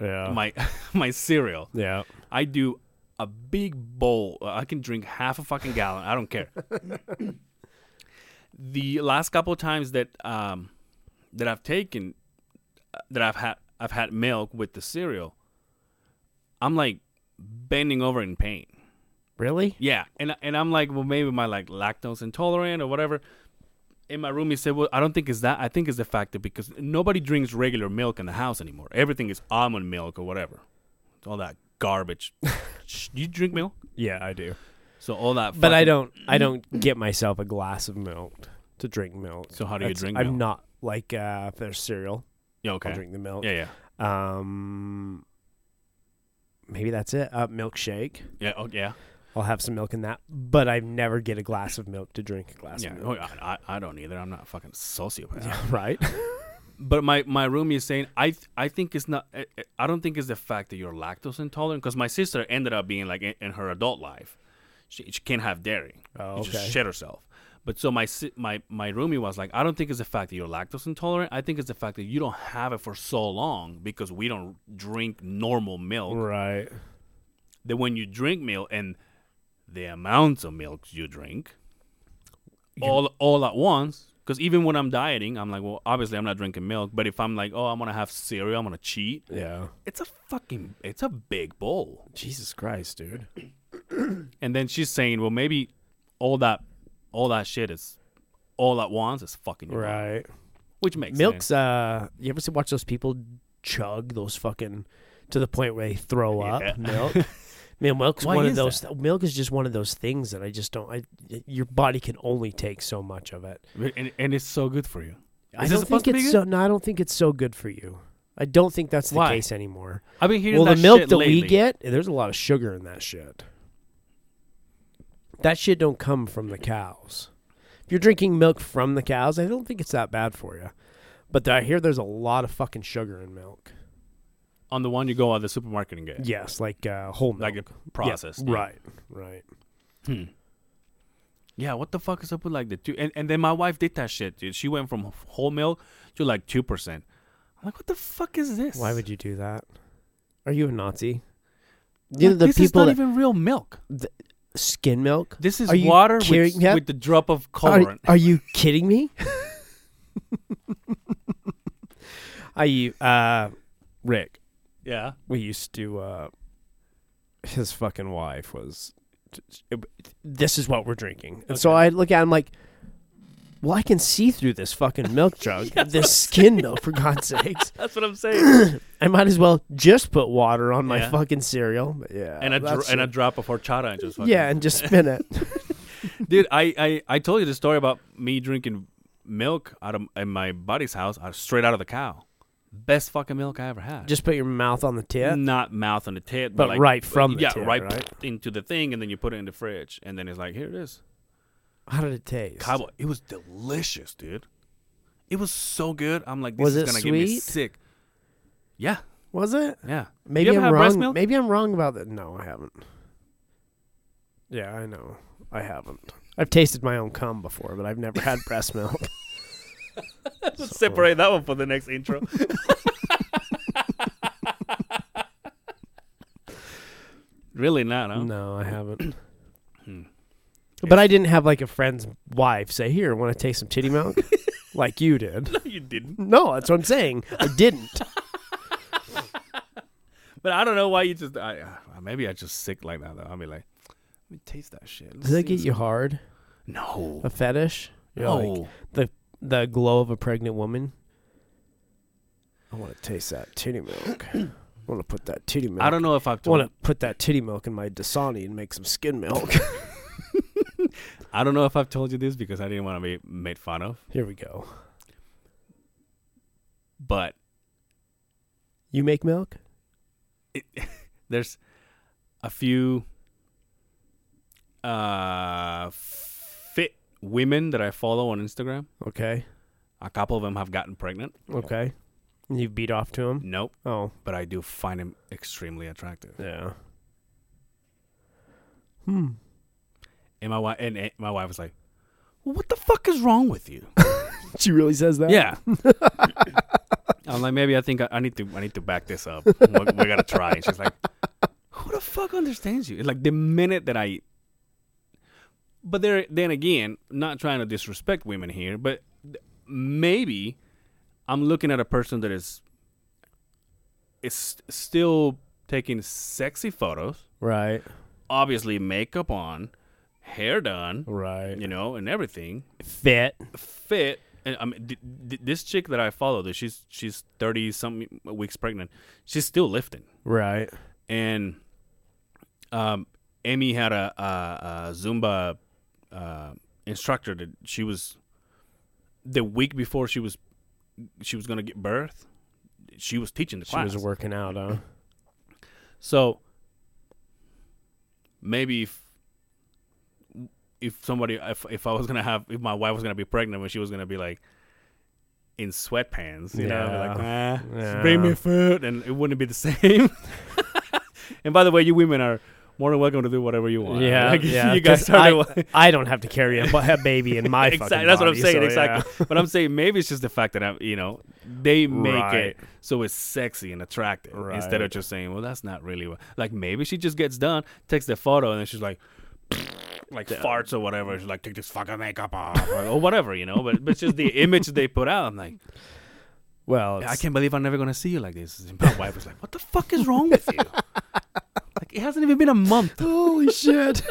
Speaker 3: Yeah,
Speaker 2: my my cereal.
Speaker 3: yeah.
Speaker 2: I do a big bowl. I can drink half a fucking gallon. I don't care. the last couple of times that um that I've taken that I've had I've had milk with the cereal, I'm like bending over in pain.
Speaker 3: Really?
Speaker 2: Yeah, and and I'm like, well, maybe my like lactose intolerant or whatever. And my roomie said, well, I don't think it's that. I think it's the fact that because nobody drinks regular milk in the house anymore. Everything is almond milk or whatever. It's all that garbage. You drink milk?
Speaker 3: Yeah, I do.
Speaker 2: So all that.
Speaker 3: But I don't. I don't get myself a glass of milk to drink milk.
Speaker 2: So how do you
Speaker 3: That's-
Speaker 2: drink Milk?
Speaker 3: I'm not like uh, if there's cereal,
Speaker 2: Yeah,
Speaker 3: I'll
Speaker 2: okay.
Speaker 3: drink the milk.
Speaker 2: Yeah, yeah,
Speaker 3: Um, maybe that's it. Uh, milkshake.
Speaker 2: yeah. Oh, yeah.
Speaker 3: I'll have some milk in that, but I never get a glass of milk to drink a glass
Speaker 2: Yeah.
Speaker 3: of
Speaker 2: Oh,
Speaker 3: milk.
Speaker 2: I, I I don't either. I'm not a fucking sociopath.
Speaker 3: Yeah, right.
Speaker 2: But my my roomie is saying I th- I think it's not. I- I- I don't think it's the fact that you're lactose intolerant because my sister ended up being like in, in her adult life, she, she can't have dairy.
Speaker 3: Oh, okay.
Speaker 2: She just shit herself. But so my si- my my roomie was like, I don't think it's the fact that you're lactose intolerant. I think it's the fact that you don't have it for so long because we don't drink normal milk.
Speaker 3: right.
Speaker 2: That when you drink milk and the amounts of milk you drink, all all at once. Because even when I'm dieting, I'm like, well, obviously I'm not drinking milk. But if I'm like, oh, I'm gonna have cereal, I'm gonna cheat.
Speaker 3: Yeah.
Speaker 2: It's a fucking, it's a big bowl.
Speaker 3: Jesus Christ, dude.
Speaker 2: And then she's saying, well, maybe all that, all that shit is all at once is fucking.
Speaker 3: Right.
Speaker 2: which makes
Speaker 3: Milk's.
Speaker 2: sense.
Speaker 3: Uh, you ever see watch those people chug those fucking to the point where they throw
Speaker 2: Yeah.
Speaker 3: up milk? Man, milk's
Speaker 2: Why
Speaker 3: one of those. Milk is just one of those things that I just don't. I your body can only take so much of it.
Speaker 2: and, and it's so good for you.
Speaker 3: I
Speaker 2: Is it
Speaker 3: don't think it's so. No, I don't think it's so good for you. I don't think that's the
Speaker 2: Why?
Speaker 3: case anymore.
Speaker 2: I've been hearing
Speaker 3: Well,
Speaker 2: that
Speaker 3: the milk
Speaker 2: shit
Speaker 3: that we get, there's a lot of sugar in that shit. That shit don't come from the cows. If you're drinking milk from the cows, I don't think it's that bad for you. But I hear there's a lot of fucking sugar in milk.
Speaker 2: On the one you go out the supermarket and get,
Speaker 3: Yes, like uh, whole milk.
Speaker 2: like the processed.
Speaker 3: Yeah,
Speaker 2: yeah.
Speaker 3: Right, right.
Speaker 2: Hmm. Yeah, what the fuck is up with like the two? And, and then my wife did that shit, dude. She went from whole milk to like two percent. I'm like, what the fuck is this?
Speaker 3: Why would you do that? Are you a Nazi? You know, the
Speaker 2: this is not even real milk.
Speaker 3: The, skim milk.
Speaker 2: This is
Speaker 3: Are
Speaker 2: water with,
Speaker 3: yeah.
Speaker 2: with the drop of colorant.
Speaker 3: are you kidding me? I uh, Rick.
Speaker 2: Yeah.
Speaker 3: we used to uh his fucking wife was this is what we're drinking and so i look at him like Well, I can see through this fucking milk jug, this skim milk, for God's sakes.
Speaker 2: That's what I'm saying.
Speaker 3: I might as well just put water on my
Speaker 2: Yeah.
Speaker 3: fucking cereal. But yeah,
Speaker 2: and a and a drop of horchata and just fucking
Speaker 3: yeah, and just spin it.
Speaker 2: Dude, I, I, I told you the story about me drinking milk out of in my buddy's house, out, straight out of the cow. Best fucking milk I ever had.
Speaker 3: just put your mouth on the tip.
Speaker 2: not mouth on the tip,
Speaker 3: But
Speaker 2: like,
Speaker 3: right from the
Speaker 2: yeah,
Speaker 3: tip,
Speaker 2: right,
Speaker 3: right?
Speaker 2: into the thing, and then you put it in the fridge, and then it's like, here it is,
Speaker 3: How did it taste?
Speaker 2: cowboy. It was delicious, dude. It was so good. I'm like, this
Speaker 3: Was
Speaker 2: is gonna get me
Speaker 3: sweet?
Speaker 2: sick. Yeah,
Speaker 3: Was it?
Speaker 2: yeah.
Speaker 3: Maybe I'm wrong. Maybe I'm wrong about that. No, I haven't. Yeah, I know. I haven't. I've tasted my own cum before, but I've never had breast milk.
Speaker 2: Let's separate that one for the next intro. really not, huh?
Speaker 3: No, I haven't.
Speaker 2: Hmm.
Speaker 3: But I didn't have like a friend's wife say, "Here, want to taste some titty milk?" like you did.
Speaker 2: No, you didn't.
Speaker 3: No, that's what I'm saying. I didn't.
Speaker 2: But I don't know why you just. I, uh, maybe I just sick like that though. I'll be like, let me taste that shit. Let's
Speaker 3: Does that get you hard?
Speaker 2: No.
Speaker 3: A fetish? You're
Speaker 2: No.
Speaker 3: like the glow of a pregnant woman. I want to taste that titty milk. I want to put that titty milk.
Speaker 2: I don't know if I've
Speaker 3: I
Speaker 2: told.
Speaker 3: want to put that titty milk in my Dasani and make some skim milk.
Speaker 2: I don't know if I've told you this because I didn't want to be made fun of.
Speaker 3: Here we go.
Speaker 2: But
Speaker 3: You make milk?
Speaker 2: it, there's a few uh fit women that I follow on Instagram.
Speaker 3: Okay.
Speaker 2: A couple of them have gotten pregnant.
Speaker 3: Okay. You beat off to him?
Speaker 2: Nope.
Speaker 3: Oh,
Speaker 2: But I do find them extremely attractive.
Speaker 3: yeah. Hmm.
Speaker 2: And my wife and, and my wife was like, well, "What the fuck is wrong with you?"
Speaker 3: She really says that?
Speaker 2: Yeah. I'm like, maybe I think I, I need to I need to back this up. we, we gotta try. And she's like, who the fuck understands you? It's like the minute that I. But there, then again, not trying to disrespect women here, but maybe I'm looking at a person that is is still taking sexy photos,
Speaker 3: Right.
Speaker 2: obviously makeup on, hair done,
Speaker 3: Right.
Speaker 2: you know, and everything
Speaker 3: Fit.
Speaker 2: fit. And I mean, th- th- this chick that I follow, that she's she's thirty something weeks pregnant. She's still lifting,
Speaker 3: Right.
Speaker 2: and um, Amy had a, a, a Zumba uh, instructor that she was the week before she was she was gonna get birth. She was teaching the
Speaker 3: She
Speaker 2: class.
Speaker 3: was working out, huh?
Speaker 2: So maybe if if somebody if if I was gonna have if my wife was gonna be pregnant when she was gonna be like in sweatpants, you know, be like, ah,
Speaker 3: Yeah.
Speaker 2: bring me food, and it wouldn't be the same. and by the way, you women are more than welcome to do whatever you want.
Speaker 3: Yeah,
Speaker 2: Like,
Speaker 3: yeah.
Speaker 2: you guys
Speaker 3: 'cause
Speaker 2: are.
Speaker 3: I, I don't have to carry a, a baby in my
Speaker 2: exactly.
Speaker 3: fucking
Speaker 2: That's what I'm saying.
Speaker 3: so,
Speaker 2: exactly. but I'm saying maybe it's just the fact that I'm, you know, they make
Speaker 3: Right.
Speaker 2: it so it's sexy and attractive instead of
Speaker 3: Right.
Speaker 2: just saying, well, that's not really what. Like maybe she just gets done, takes the photo, and then she's like, like farts or whatever. She's like, take this fucking makeup off or, or whatever, you know. But but it's just the image they put out. I'm like,
Speaker 3: Well,
Speaker 2: I can't believe I'm never gonna see you like this. And my wife was like, what the fuck is wrong with you? Like it hasn't even been a month.
Speaker 3: Holy shit.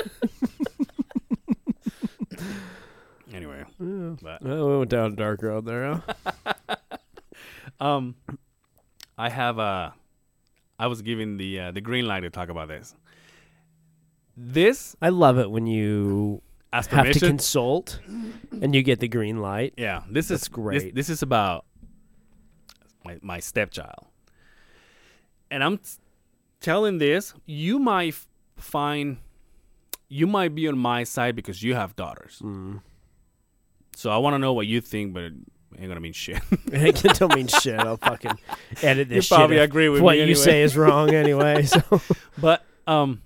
Speaker 2: Anyway,
Speaker 3: Yeah.
Speaker 2: but
Speaker 3: Well, we went down a dark road there, huh?
Speaker 2: Um, I have uh I was given the uh, the green light to talk about this. This
Speaker 3: I love it when you
Speaker 2: as
Speaker 3: have to consult and you get the green light.
Speaker 2: yeah, this
Speaker 3: That's
Speaker 2: is
Speaker 3: great.
Speaker 2: This, this is about my my stepchild, and I'm t- telling this. You might find you might be on my side because you have daughters.
Speaker 3: Mm.
Speaker 2: So I want to know what you think, but it ain't gonna mean shit.
Speaker 3: it don't mean shit. I'll fucking edit
Speaker 2: you
Speaker 3: this
Speaker 2: probably
Speaker 3: shit. if
Speaker 2: agree with
Speaker 3: what you
Speaker 2: anyway.
Speaker 3: say is wrong anyway. So
Speaker 2: But um,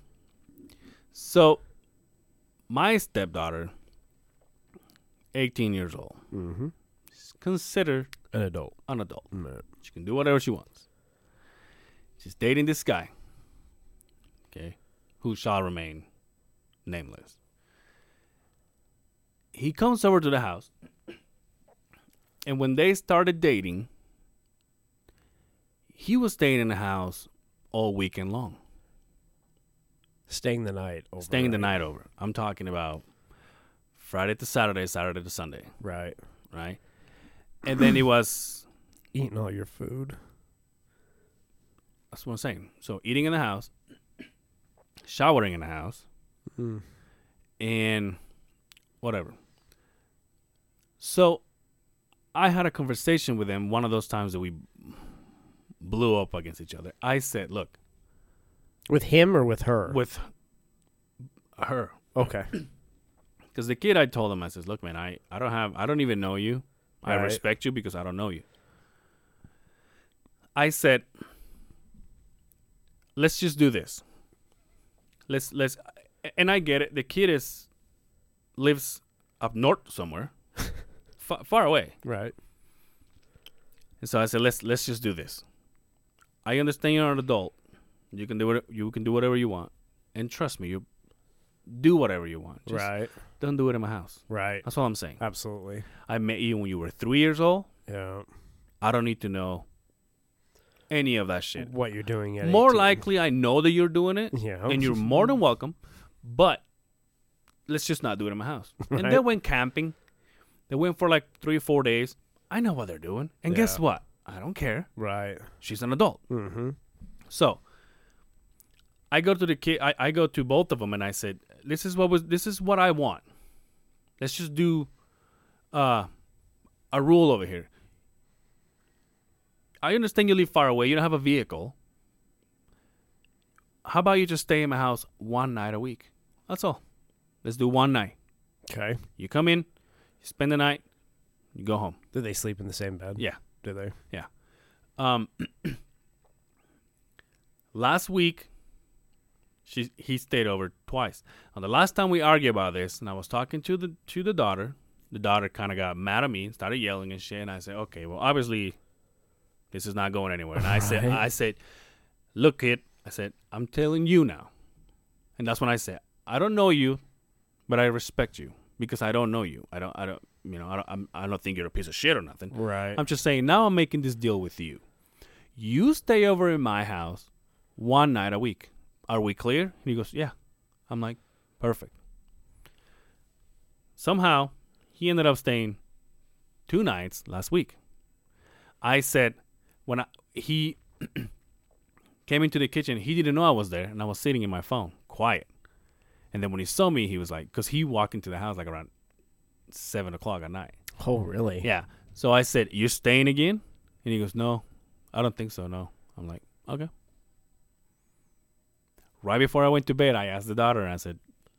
Speaker 2: so my stepdaughter, eighteen years old,
Speaker 3: mm-hmm.
Speaker 2: is considered
Speaker 3: an adult.
Speaker 2: an adult.
Speaker 3: Mm.
Speaker 2: She can do whatever she wants. She's dating this guy. Who shall remain nameless. He comes over to the house, and when they started dating, he was staying in the house all weekend long.
Speaker 3: Staying the night. Over
Speaker 2: staying the night over. I'm talking about Friday to Saturday, Saturday to Sunday,
Speaker 3: Right.
Speaker 2: right? And then he was
Speaker 3: Eating all your food.
Speaker 2: that's what I'm saying. So eating in the house, showering in the house,
Speaker 3: Mm.
Speaker 2: and whatever. So I had a conversation with him one of those times that we blew up against each other. I said, "Look,
Speaker 3: With him or with her?
Speaker 2: with her
Speaker 3: okay.
Speaker 2: because the kid I told him I says, "Look, man, I I don't have I don't even know you. I
Speaker 3: Right.
Speaker 2: respect you because I don't know you." I said, "Let's just do this. Let's let's and I get it. The kid is lives up north somewhere, far, far away.
Speaker 3: Right.
Speaker 2: And so I said, let's let's just do this. I understand you're an adult. You can do it. You can do whatever you want, and trust me, you do whatever you want. Just
Speaker 3: right.
Speaker 2: Don't do it in my house.
Speaker 3: Right.
Speaker 2: That's all I'm saying.
Speaker 3: Absolutely.
Speaker 2: I met you when you were three years old.
Speaker 3: Yeah.
Speaker 2: I don't need to know any of that shit.
Speaker 3: What you're doing at
Speaker 2: More
Speaker 3: 18.
Speaker 2: likely, I know that you're doing it,
Speaker 3: Yeah.
Speaker 2: and you're more than welcome. But let's just not do it in my house. And they went camping. They went for like three or four days. I know what they're doing. And guess what? I don't care.
Speaker 3: Right.
Speaker 2: She's an adult.
Speaker 3: Mm-hmm.
Speaker 2: So I go to the kid. I, I go to both of them, and I said, "This is what was. This is what I want. Let's just do uh, a rule over here. I understand you live far away. You don't have a vehicle. How about you just stay in my house one night a week? That's all. Let's do one night.
Speaker 3: Okay.
Speaker 2: You come in, you spend the night, you go home.
Speaker 3: Do they sleep in the same bed?
Speaker 2: Yeah.
Speaker 3: Do they? Yeah.
Speaker 2: Um, last week, she he stayed over twice. Now, the last time we argued about this, and I was talking to the to the daughter, the daughter kind of got mad at me and started yelling and shit. And I said, okay, well, obviously, this is not going anywhere. And I said,
Speaker 3: Right.
Speaker 2: I said, look, kid, I said, I'm telling you now, and that's when I said, I don't know you, but I respect you because I don't know you. I don't, I don't, you know, I don't, I'm, I don't think you're a piece of shit or nothing.
Speaker 3: Right.
Speaker 2: I'm just saying now I'm making this deal with you. You stay over in my house one night a week. Are we clear? And he goes, Yeah. I'm like, Perfect. Somehow he ended up staying two nights last week. I said when I he came into the kitchen, he didn't know I was there, and I was sitting in my phone, quiet. And then when he saw me, he was like, because he walked into the house like around seven o'clock at night.
Speaker 3: oh, really?
Speaker 2: Yeah. So I said, "You're staying again?" And he goes, "No, I don't think so. No." I'm like, "Okay." Right before I went to bed, I asked the daughter, and I said,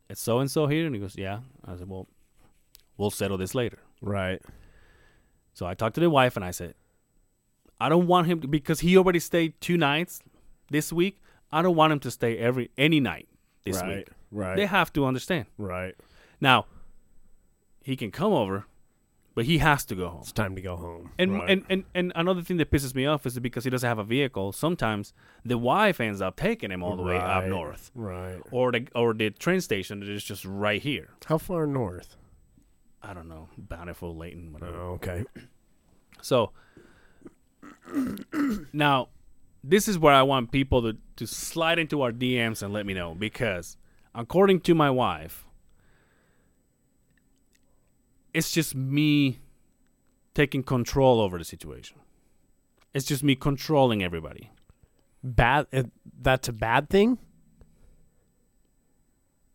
Speaker 2: "It's so and so here?" And he goes, "Yeah." I said, "Well, we'll settle this later."
Speaker 3: Right.
Speaker 2: So I talked to the wife, and I said, "I don't want him to, because he already stayed two nights this week. I don't want him to stay every any night this
Speaker 3: right.
Speaker 2: week.
Speaker 3: Right.
Speaker 2: They have to understand.
Speaker 3: right.
Speaker 2: Now, he can come over, but he has to go home."
Speaker 3: It's time to go home.
Speaker 2: And,
Speaker 3: right.
Speaker 2: and and and another thing that pisses me off is because he doesn't have a vehicle, sometimes the wife ends up taking him all the way up north,
Speaker 3: right.
Speaker 2: or the or the train station that is just right here.
Speaker 3: How far north?
Speaker 2: I don't know, Bountiful, Layton, whatever.
Speaker 3: Oh, okay.
Speaker 2: So now, this is where I want people to to slide into our DMs and let me know because according to my wife, it's just me taking control over the situation. It's just me controlling everybody.
Speaker 3: Bad. Uh, that's a bad thing.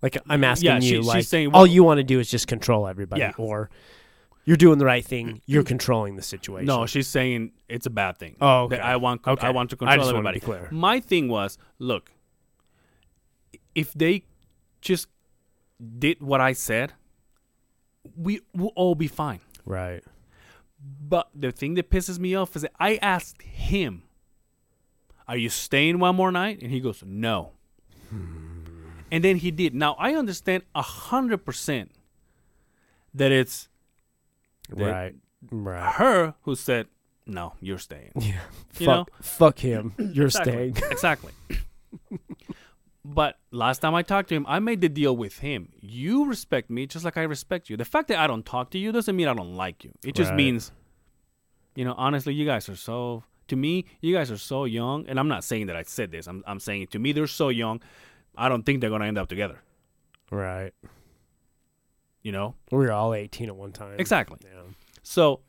Speaker 3: Like I'm asking
Speaker 2: Yeah,
Speaker 3: you,
Speaker 2: she- she's
Speaker 3: like
Speaker 2: saying,
Speaker 3: all you want to do is just control everybody,
Speaker 2: Yeah.
Speaker 3: or you're doing the right thing. Mm-hmm. You're controlling the situation.
Speaker 2: No, she's saying it's a bad thing.
Speaker 3: Oh, okay.
Speaker 2: That I want
Speaker 3: Okay.
Speaker 2: I want to
Speaker 3: I
Speaker 2: control
Speaker 3: just wanted to
Speaker 2: everybody.
Speaker 3: be clear.
Speaker 2: My thing was, look, if they just did what I said, we will all be fine.
Speaker 3: right.
Speaker 2: But the thing that pisses me off is that I asked him, "Are you staying one more night?" And he goes, "No." Hmm. And then he did. Now I understand a hundred percent that it's
Speaker 3: Right. Right.
Speaker 2: her who said, "No, you're staying."
Speaker 3: Yeah.
Speaker 2: You
Speaker 3: fuck. Fuck him. You're
Speaker 2: Exactly.
Speaker 3: staying.
Speaker 2: exactly. but last time I talked to him, I made the deal with him. You respect me just like I respect you. The fact that I don't talk to you doesn't mean I don't like you. It just
Speaker 3: Right.
Speaker 2: means, you know, honestly, you guys are so. To me, you guys are so young, and I'm not saying that I said this. I'm I'm saying to me they're so young. I don't think they're gonna end up together.
Speaker 3: Right.
Speaker 2: You know
Speaker 3: We were all 18 at one time.
Speaker 2: exactly.
Speaker 3: Yeah.
Speaker 2: So,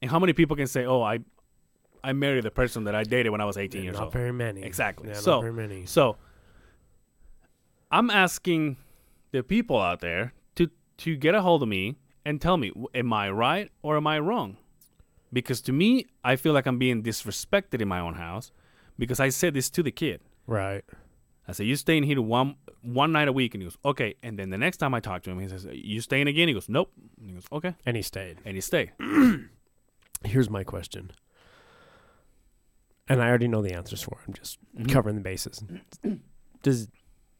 Speaker 2: and how many people can say, "Oh, I, I married the person that I dated when I was 18 years old.
Speaker 3: not
Speaker 2: old"?
Speaker 3: very many.
Speaker 2: Exactly.
Speaker 3: Yeah,
Speaker 2: So-
Speaker 3: not very many.
Speaker 2: So, I'm asking the people out there to to get a hold of me and tell me, am I right or am I wrong? Because to me, I feel like I'm being disrespected in my own house because I said this to the kid.
Speaker 3: Right.
Speaker 2: I said, "You staying here one one night a week?" And he goes, "Okay." And then the next time I talk to him, he says, "You staying again?" He goes, "Nope." And he goes, "Okay,"
Speaker 3: And he stayed.
Speaker 2: and he stayed.
Speaker 3: Here's my question. And I already know the answers for. it. I'm just
Speaker 2: Mhm.
Speaker 3: covering the bases. Does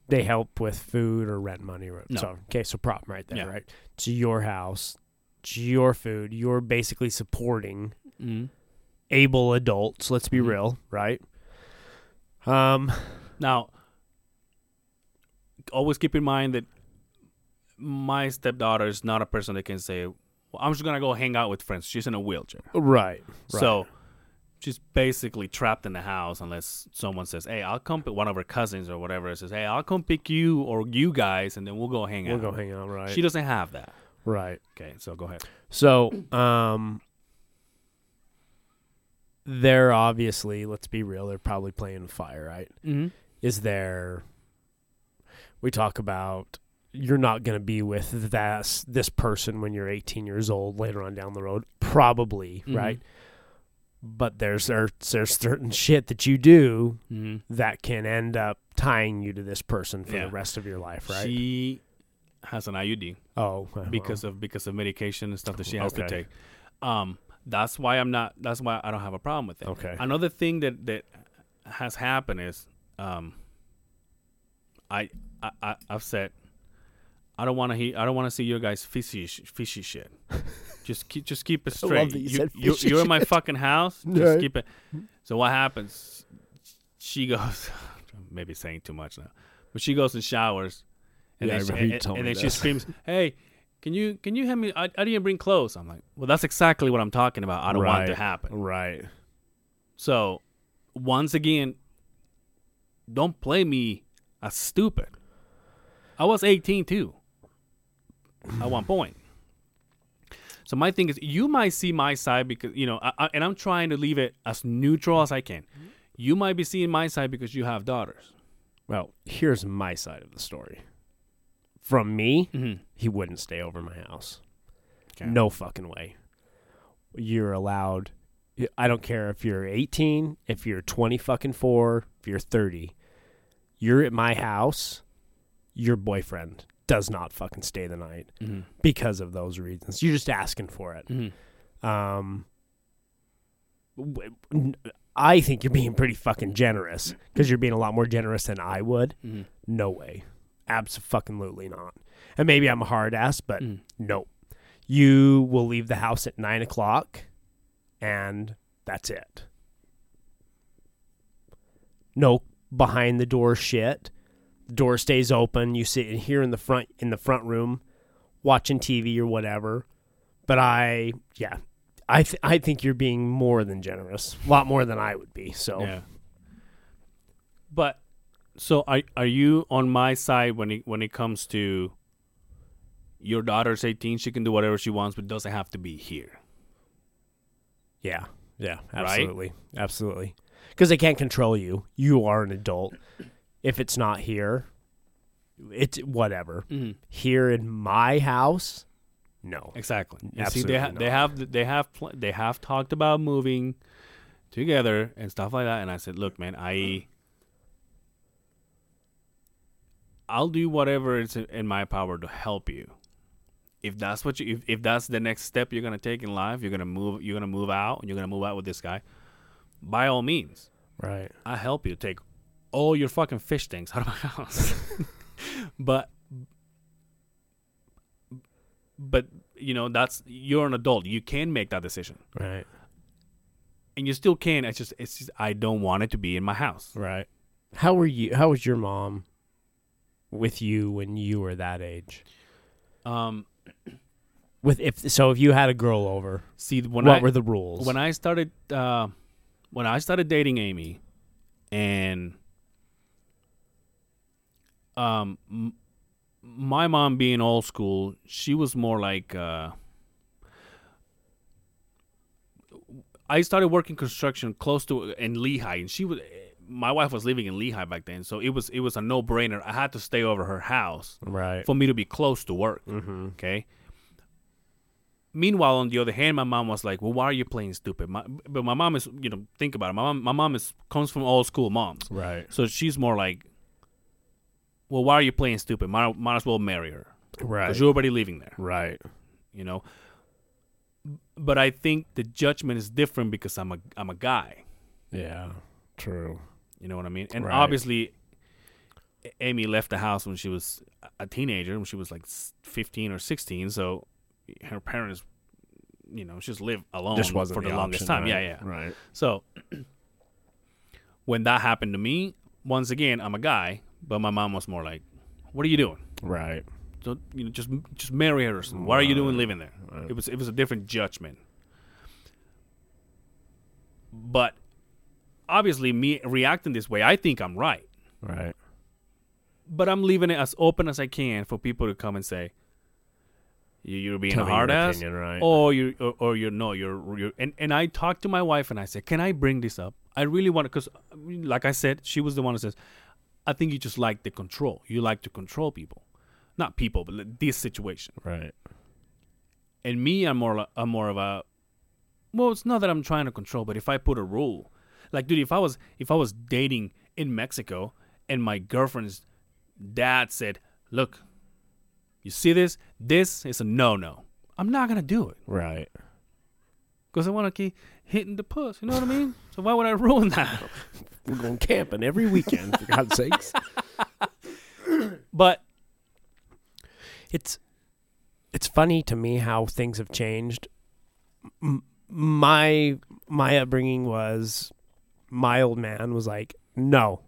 Speaker 3: they help with food or rent money? Or,
Speaker 2: No.
Speaker 3: So okay, so problem right there,
Speaker 2: Yeah.
Speaker 3: right? It's your house, it's your food. You're basically supporting
Speaker 2: Mhm.
Speaker 3: able adults. Let's be
Speaker 2: Mhm.
Speaker 3: real, right? Um,
Speaker 2: Now, always keep in mind that my stepdaughter is not a person that can say, well, I'm just going to go hang out with friends. She's in a wheelchair.
Speaker 3: right, right.
Speaker 2: So she's basically trapped in the house unless someone says, hey, I'll come pick one of her cousins or whatever says, hey, I'll come pick you or you guys and then we'll go hang out.
Speaker 3: we'll go hang out, right?
Speaker 2: She doesn't have that.
Speaker 3: right.
Speaker 2: Okay, so go ahead.
Speaker 3: So, um, they're obviously, let's be real, they're probably playing with fire, right?
Speaker 2: Mm-hmm.
Speaker 3: Is there, we talk about you're not going to be with that, this person when you're 18 years old later on down the road, probably,
Speaker 2: Mhm.
Speaker 3: right? But there's, there's there's certain shit that you do
Speaker 2: Mm-hmm.
Speaker 3: that can end up tying you to this person for
Speaker 2: Yeah.
Speaker 3: the rest of your life, right?
Speaker 2: She has an IUD.
Speaker 3: oh, well,
Speaker 2: because of because of medication and stuff that she has to take. Um, that's why I'm not. That's why I don't have a problem with it.
Speaker 3: okay,
Speaker 2: Another thing that that has happened is, um, I I, I I've said, I don't want to hear. I don't want to see your guys fishy fishy shit. just keep just keep it straight.
Speaker 3: you
Speaker 2: you, you, you're in my fucking house. Just
Speaker 3: Right.
Speaker 2: keep it. So what happens? She goes. Maybe saying too much now, but she goes and showers, and
Speaker 3: Yeah,
Speaker 2: then, she, and, and then she screams, "Hey, can you can you have me? I, I didn't bring clothes." I'm like, "Well, that's exactly what I'm talking about. I don't want it to happen."
Speaker 3: right,
Speaker 2: So, once again, don't play me as stupid. I was 18 too. At one point. So my thing is, you might see my side because you know, I, I, and I'm trying to leave it as neutral as I can. You might be seeing my side because you have daughters.
Speaker 3: Well, here's my side of the story. From me,
Speaker 2: Mm-hmm.
Speaker 3: he wouldn't stay over my house.
Speaker 2: Okay.
Speaker 3: No fucking way. You're allowed. I don't care if you're 18, if you're 20 fucking four, if you're 30. You're at my house. Your boyfriend does not fucking stay the night
Speaker 2: Mm-hmm.
Speaker 3: because of those reasons. You're just asking for it.
Speaker 2: Mm-hmm.
Speaker 3: Um, I think you're being pretty fucking generous because you're being a lot more generous than I would.
Speaker 2: Mm-hmm.
Speaker 3: No way. Absolutely not. And maybe I'm a hard ass, but
Speaker 2: Mm.
Speaker 3: no. You will leave the house at nine o'clock and that's it. No behind the door shit. The door stays open. You sit in here in the front in the front room watching TV or whatever. But I yeah. I th- I think you're being more than generous. A lot more than I would be. So
Speaker 2: Yeah. But so are are you on my side when it when it comes to your daughter's 18, she can do whatever she wants but doesn't have to be here.
Speaker 3: Yeah. Yeah.
Speaker 2: Right?
Speaker 3: Absolutely. Absolutely. Because they can't control you. You are an adult. If it's not here, it's whatever.
Speaker 2: Mm-hmm.
Speaker 3: Here in my house, no.
Speaker 2: Exactly. And see,
Speaker 3: Absolutely
Speaker 2: they ha- they have they have pl- they have talked about moving together and stuff like that. And I said, look, man, I I'll do whatever is in- in my power to help you. If that's what you if, if that's the next step you're gonna take in life, you're gonna move you're gonna move out and you're gonna move out with this guy. By all means,
Speaker 3: Right.
Speaker 2: I help you take all your fucking fish things out of my house. but but you know that's you're an adult. You can make that decision,
Speaker 3: Right.
Speaker 2: and you still can. It's just it's just, I don't want it to be in my house.
Speaker 3: Right. How were you? How was your mom with you when you were that age?
Speaker 2: Um,
Speaker 3: With if so, if you had a girl over,
Speaker 2: see when
Speaker 3: what
Speaker 2: I
Speaker 3: were the rules?
Speaker 2: when I started uh, when I started dating Amy, and um, m- my mom being old school, she was more like. Uh, I started working construction close to in Lehi, and she was. My wife was living in Lehi back then, so it was it was a no brainer. I had to stay over her house
Speaker 3: Right.
Speaker 2: for me to be close to work.
Speaker 3: Mm-hmm.
Speaker 2: Okay. Meanwhile, on the other hand, my mom was like, "Well, why are you playing stupid?" My, but my mom is, you know, think about it. My mom, my mom is comes from old school moms,
Speaker 3: Right.
Speaker 2: so she's more like, "Well, why are you playing stupid? Might, might as well marry her
Speaker 3: Right.
Speaker 2: because you're already living there."
Speaker 3: Right.
Speaker 2: You know. But I think the judgment is different because I'm a I'm a guy.
Speaker 3: Yeah. True.
Speaker 2: You know what I mean? And
Speaker 3: Right.
Speaker 2: obviously, Amy left the house when she was a teenager, when she was like 15 or 16. So her parents, you know, just live alone
Speaker 3: Just
Speaker 2: for the, longest
Speaker 3: option,
Speaker 2: time. Yeah, yeah.
Speaker 3: Right.
Speaker 2: So when that happened to me, once again, I'm a guy, but my mom was more like, "What are you doing?
Speaker 3: Right.
Speaker 2: So, you know, just just marry her. Or something. What are you doing living there?"
Speaker 3: Right.
Speaker 2: It was it was a different judgment. But obviously, me reacting this way, I think I'm right.
Speaker 3: Right.
Speaker 2: but I'm leaving it as open as I can for people to come and say, "You- "You're being
Speaker 3: Tell
Speaker 2: a hard ass,"
Speaker 3: opinion, right.
Speaker 2: or you, or, or you're no, you're, you're. And and I talked to my wife and I said, "Can I bring this up? I really want to, because, like I said, she was the one who says, I think you just like the control. You like to control people, not people, but this situation.
Speaker 3: Right.
Speaker 2: And me, I'm more, I'm more of a. Well, it's not that I'm trying to control, but if I put a rule, like, dude, if I was, if I was dating in Mexico and my girlfriend's dad said, "Look, you see this? This is a no-no." I'm not gonna do it
Speaker 3: Right.
Speaker 2: because I want to keep hitting the puss. You know what I mean? So why would I ruin that?
Speaker 3: We're going camping every weekend, for God's sakes.
Speaker 2: But
Speaker 3: It's it's funny to me how things have changed. M- my my upbringing was my old man was like, "No.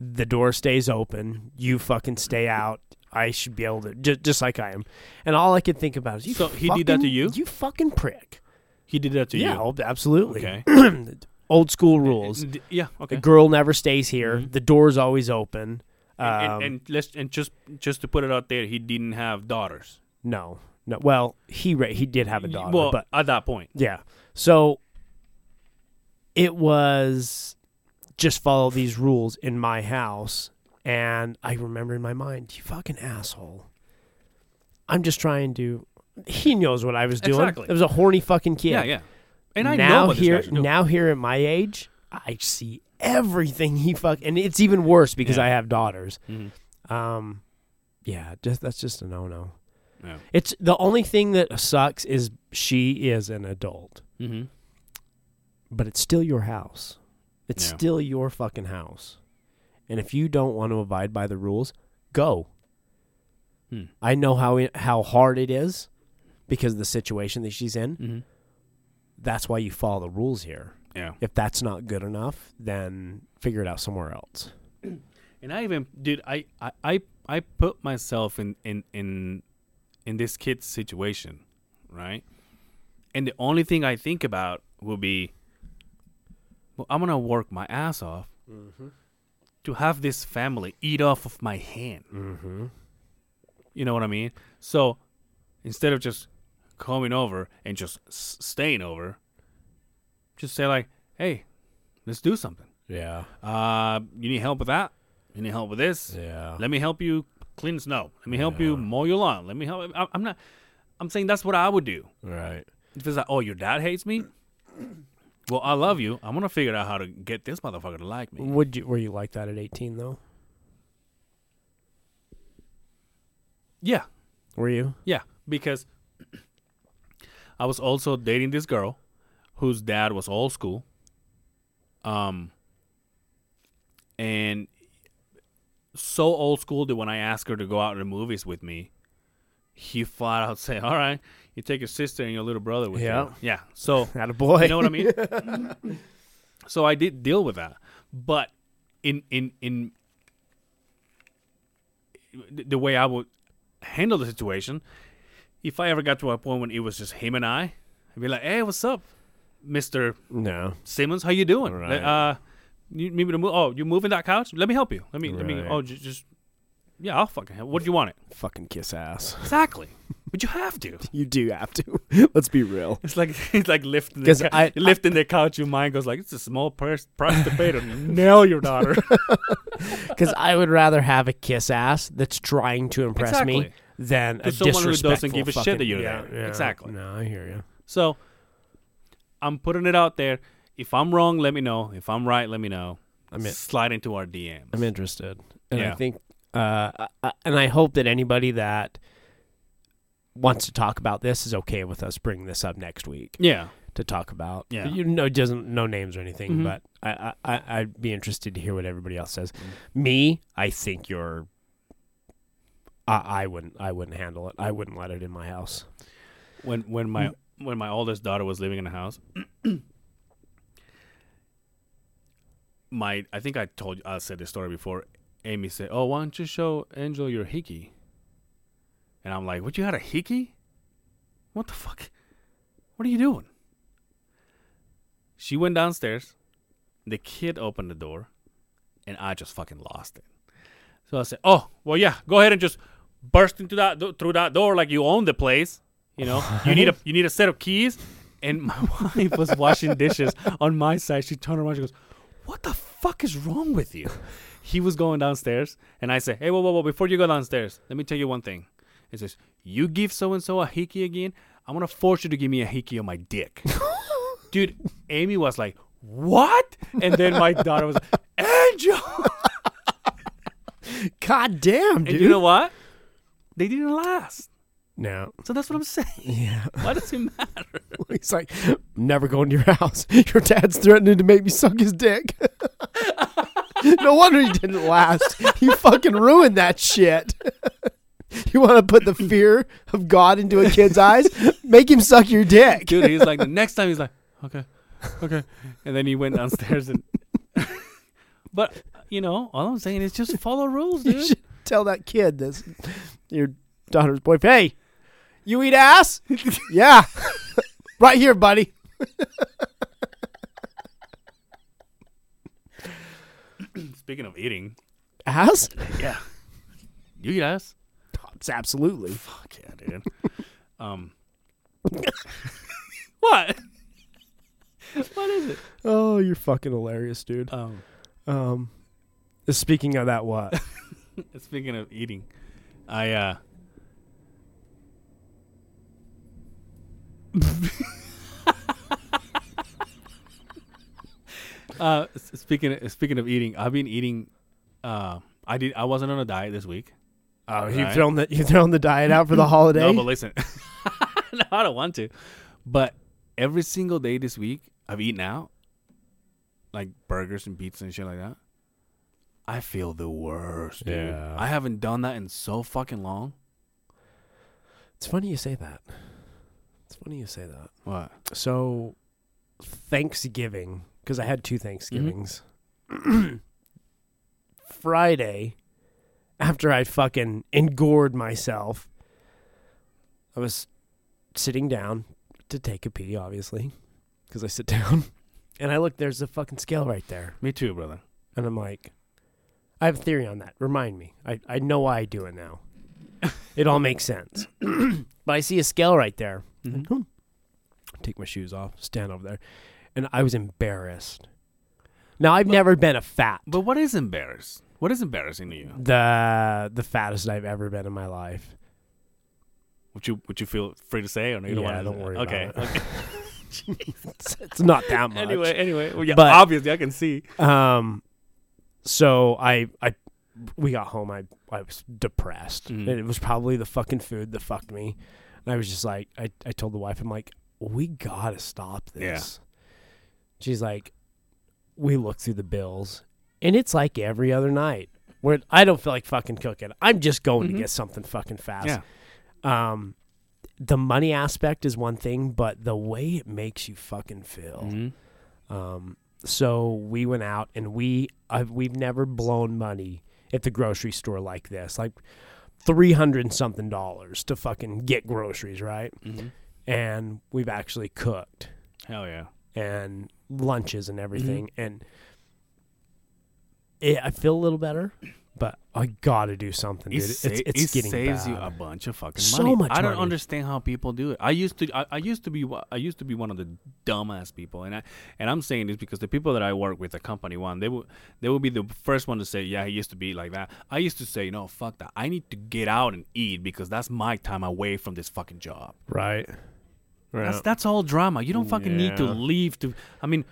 Speaker 3: The door stays open. You fucking stay out. I should be able to just just like I am." And all I could think about is, "You
Speaker 2: So he did that to you?
Speaker 3: You fucking prick."
Speaker 2: He did that to
Speaker 3: yeah,
Speaker 2: you.
Speaker 3: oh, absolutely.
Speaker 2: Okay.
Speaker 3: Old school rules.
Speaker 2: Yeah. Okay.
Speaker 3: The girl never stays here.
Speaker 2: Mhm.
Speaker 3: The door's always open. Um,
Speaker 2: and, and, and let's and just just to put it out there, he didn't have daughters.
Speaker 3: no, no. Well, he ra- he did have a daughter,
Speaker 2: Well,
Speaker 3: but
Speaker 2: at that point,
Speaker 3: yeah. So it was just follow these rules in my house, and I remember in my mind, you fucking asshole. I'm just trying to. He knows what I was doing.
Speaker 2: Exactly.
Speaker 3: It was a horny fucking kid.
Speaker 2: yeah, yeah. And I
Speaker 3: now
Speaker 2: know what
Speaker 3: here,
Speaker 2: this guy should do.
Speaker 3: now here at my age, I see everything he fuck, and it's even worse because
Speaker 2: Yeah.
Speaker 3: I have daughters.
Speaker 2: Mhm.
Speaker 3: Um, yeah, just that's just a no no.
Speaker 2: Yeah.
Speaker 3: It's the only thing that sucks is she is an adult,
Speaker 2: Mm-hmm.
Speaker 3: but it's still your house. It's
Speaker 2: Yeah.
Speaker 3: still your fucking house, and if you don't want to abide by the rules, go.
Speaker 2: Hmm.
Speaker 3: I know how it, how hard it is because of the situation that she's in.
Speaker 2: Mm-hmm.
Speaker 3: That's why you follow the rules here.
Speaker 2: Yeah.
Speaker 3: If that's not good enough, then figure it out somewhere else.
Speaker 2: And I even dude, I I I, I put myself in in in in this kid's situation, right? And the only thing I think about will be, well, I'm gonna work my ass off to have this family eat off of my hand.
Speaker 3: Mm-hmm.
Speaker 2: You know what I mean? So instead of just coming over and just s- staying over, just say like, "Hey, let's do something.
Speaker 3: Yeah.
Speaker 2: Uh, you need help with that? You need help with this?
Speaker 3: Yeah.
Speaker 2: Let me help you clean snow. Let me help you mow your lawn. Let me help. I- I'm not. I'm saying that's what I would do.
Speaker 3: Right.
Speaker 2: If it's like, oh, your dad hates me. Well, I love you. I'm gonna figure out how to get this motherfucker to like me.
Speaker 3: Would you were you like that at 18 though?
Speaker 2: Yeah,
Speaker 3: Were you?
Speaker 2: yeah. Because I was also dating this girl, whose dad was old school. Um. And so old school that when I asked her to go out to the movies with me, he flat out said, "All right, you take your sister and your little brother with
Speaker 3: Yeah.
Speaker 2: you." Yeah. Yeah. So
Speaker 3: Had a boy.
Speaker 2: you know what I mean? so I did deal with that, but in in in the way I would handle the situation, if I ever got to a point when it was just him and I, I'd be like, "Hey, what's up, Mister
Speaker 3: no.
Speaker 2: Simmons? How you doing?
Speaker 3: Right.
Speaker 2: Uh, you need me to move? Oh, you moving that couch? Let me help you. Let me let me.
Speaker 3: Right.
Speaker 2: Oh, just, just Yeah, I'll fucking. What do you want it?
Speaker 3: Fucking kiss ass.
Speaker 2: Exactly. but you have to.
Speaker 3: You do have to. Let's be real.
Speaker 2: It's like it's like lifting the cou-
Speaker 3: I-
Speaker 2: lifting the couch. Your mind goes like it's a small price price to pay to nail your daughter.
Speaker 3: Because I would rather have a kiss ass that's trying to impress me
Speaker 2: Exactly.
Speaker 3: Than a
Speaker 2: someone who doesn't give a shit
Speaker 3: fucking-
Speaker 2: that you're
Speaker 3: yeah,
Speaker 2: there.
Speaker 3: yeah.
Speaker 2: Exactly.
Speaker 3: No, I hear you.
Speaker 2: So I'm putting it out there. If I'm wrong, let me know. If I'm right, let me know.
Speaker 3: I'm in-
Speaker 2: Slide into our DMs.
Speaker 3: I'm interested, and I think, uh, I- and I hope that anybody that wants to talk about this is okay with us bringing this up next week
Speaker 2: yeah.
Speaker 3: to talk about.
Speaker 2: Yeah.
Speaker 3: you know, doesn't no names or anything,
Speaker 2: Mhm.
Speaker 3: but I, I, I'd be interested to hear what everybody else says.
Speaker 2: Mm.
Speaker 3: Me, I think you're. I, I wouldn't. I wouldn't handle it. I wouldn't let it in my house.
Speaker 2: When when my mm. when my oldest daughter was living in the house, my I think I told you I said this story before. Amy said, "Oh, why don't you show Angel your hickey?" And I'm like, "What? You had a hickey? What the fuck? What are you doing?" She went downstairs. The kid opened the door, and I just fucking lost it. So I said, "Oh, well, yeah, go ahead and just burst into that do- through that door like you own the place. You know, you need a you need a set of keys." And my wife was washing dishes on my side. She turned around. She goes, "What the fuck is wrong with you?" He was going downstairs, and I said, "Hey, whoa, whoa, whoa! Before you go downstairs, let me tell you one thing." It says, "You give so and so a hickey again, I'm gonna force you to give me a hickey on my dick." Dude, Amy was like, "What?" And then my daughter was like, "Angel."
Speaker 3: God damn,
Speaker 2: And
Speaker 3: dude.
Speaker 2: you know what? They didn't last.
Speaker 3: no.
Speaker 2: So that's what I'm saying.
Speaker 3: Yeah.
Speaker 2: Why does it matter?
Speaker 3: He's like, never going to your house. Your dad's threatening to make me suck his dick. no wonder he didn't last. You fucking ruined that shit. you want to put the fear of God into a kid's eyes? Make him suck your dick.
Speaker 2: Dude, he's like, the next time he's like, okay, okay. And then he went downstairs and. but, you know, all I'm saying is just follow rules, dude.
Speaker 3: Tell that kid this. Your daughter's boyfriend. Hey, you eat ass? yeah. right here, buddy.
Speaker 2: Speaking of eating,
Speaker 3: Ass?
Speaker 2: yeah. You eat ass?
Speaker 3: It's absolutely.
Speaker 2: Fuck yeah, dude. um. what? what is it?
Speaker 3: Oh, you're fucking hilarious, dude.
Speaker 2: Um.
Speaker 3: Um, speaking of that, what?
Speaker 2: Speaking of eating, I uh Uh speaking of, speaking of eating, I've been eating uh I did I wasn't on a diet this week.
Speaker 3: Oh, you
Speaker 2: Right.
Speaker 3: thrown the you thrown the diet out for the holiday?
Speaker 2: No, but listen. no, I don't want to. But every single day this week I've eaten out like burgers and pizza and shit like that. I feel the worst, dude.
Speaker 3: Yeah.
Speaker 2: I haven't done that in so fucking long.
Speaker 3: it's funny you say that. It's funny you say that.
Speaker 2: What?
Speaker 3: So, Thanksgiving, because I had two Thanksgivings. Mm-hmm. Friday, after I fucking engored myself, I was sitting down to take a pee, obviously, because I sit down, and I look. There's a fucking scale right there,
Speaker 2: Me too, brother.
Speaker 3: and I'm like, I have a theory on that. Remind me. I I know why I do it now. it all makes sense. but I see a scale right there.
Speaker 2: Mhm.
Speaker 3: Hmm. Take my shoes off, stand over there, and I was embarrassed. Now I've never been a fat.
Speaker 2: But what is embarrassed? What is embarrassing to you?
Speaker 3: the the fattest I've ever been in my life.
Speaker 2: Would you would you feel free to say or no? You don't
Speaker 3: Yeah, don't worry
Speaker 2: Okay. okay.
Speaker 3: It's, it's not that much.
Speaker 2: anyway, anyway, well, yeah,
Speaker 3: But-
Speaker 2: obviously I can see.
Speaker 3: Um, so I I we got home. I I was depressed. And it was probably the fucking food that fucked me. And I was just like, I I told the wife, I'm like, we gotta stop this. Yeah. She's like, we look through the bills, and it's like every other night where I don't feel like fucking cooking. I'm just going
Speaker 2: Mhm.
Speaker 3: to get something fucking fast.
Speaker 2: Yeah.
Speaker 3: Um, the money aspect is one thing, but the way it makes you fucking feel.
Speaker 2: Mhm.
Speaker 3: Um, so we went out and we I've, we've never blown money at the grocery store like this, like three hundred and something dollars to fucking get groceries, right?
Speaker 2: Mhm.
Speaker 3: And we've actually cooked
Speaker 2: Hell yeah.
Speaker 3: and lunches and everything, and it, I feel a little better, but I gotta do something, dude.
Speaker 2: It,
Speaker 3: It's
Speaker 2: sa-
Speaker 3: it's
Speaker 2: it
Speaker 3: getting
Speaker 2: saves
Speaker 3: bad.
Speaker 2: you a bunch of fucking
Speaker 3: So
Speaker 2: money.
Speaker 3: much
Speaker 2: I don't
Speaker 3: money.
Speaker 2: understand how people do it. I used to, I, I used to be, I used to be one of the dumbass people, and I, and I'm saying this because the people that I work with, the company one, they will, they will be the first one to say, yeah, he used to be like that. I used to say, no, fuck that. I need to get out and eat because that's my time away from this fucking job.
Speaker 3: right. Right.
Speaker 2: That's that's all drama. You don't fucking need to leave to. I mean,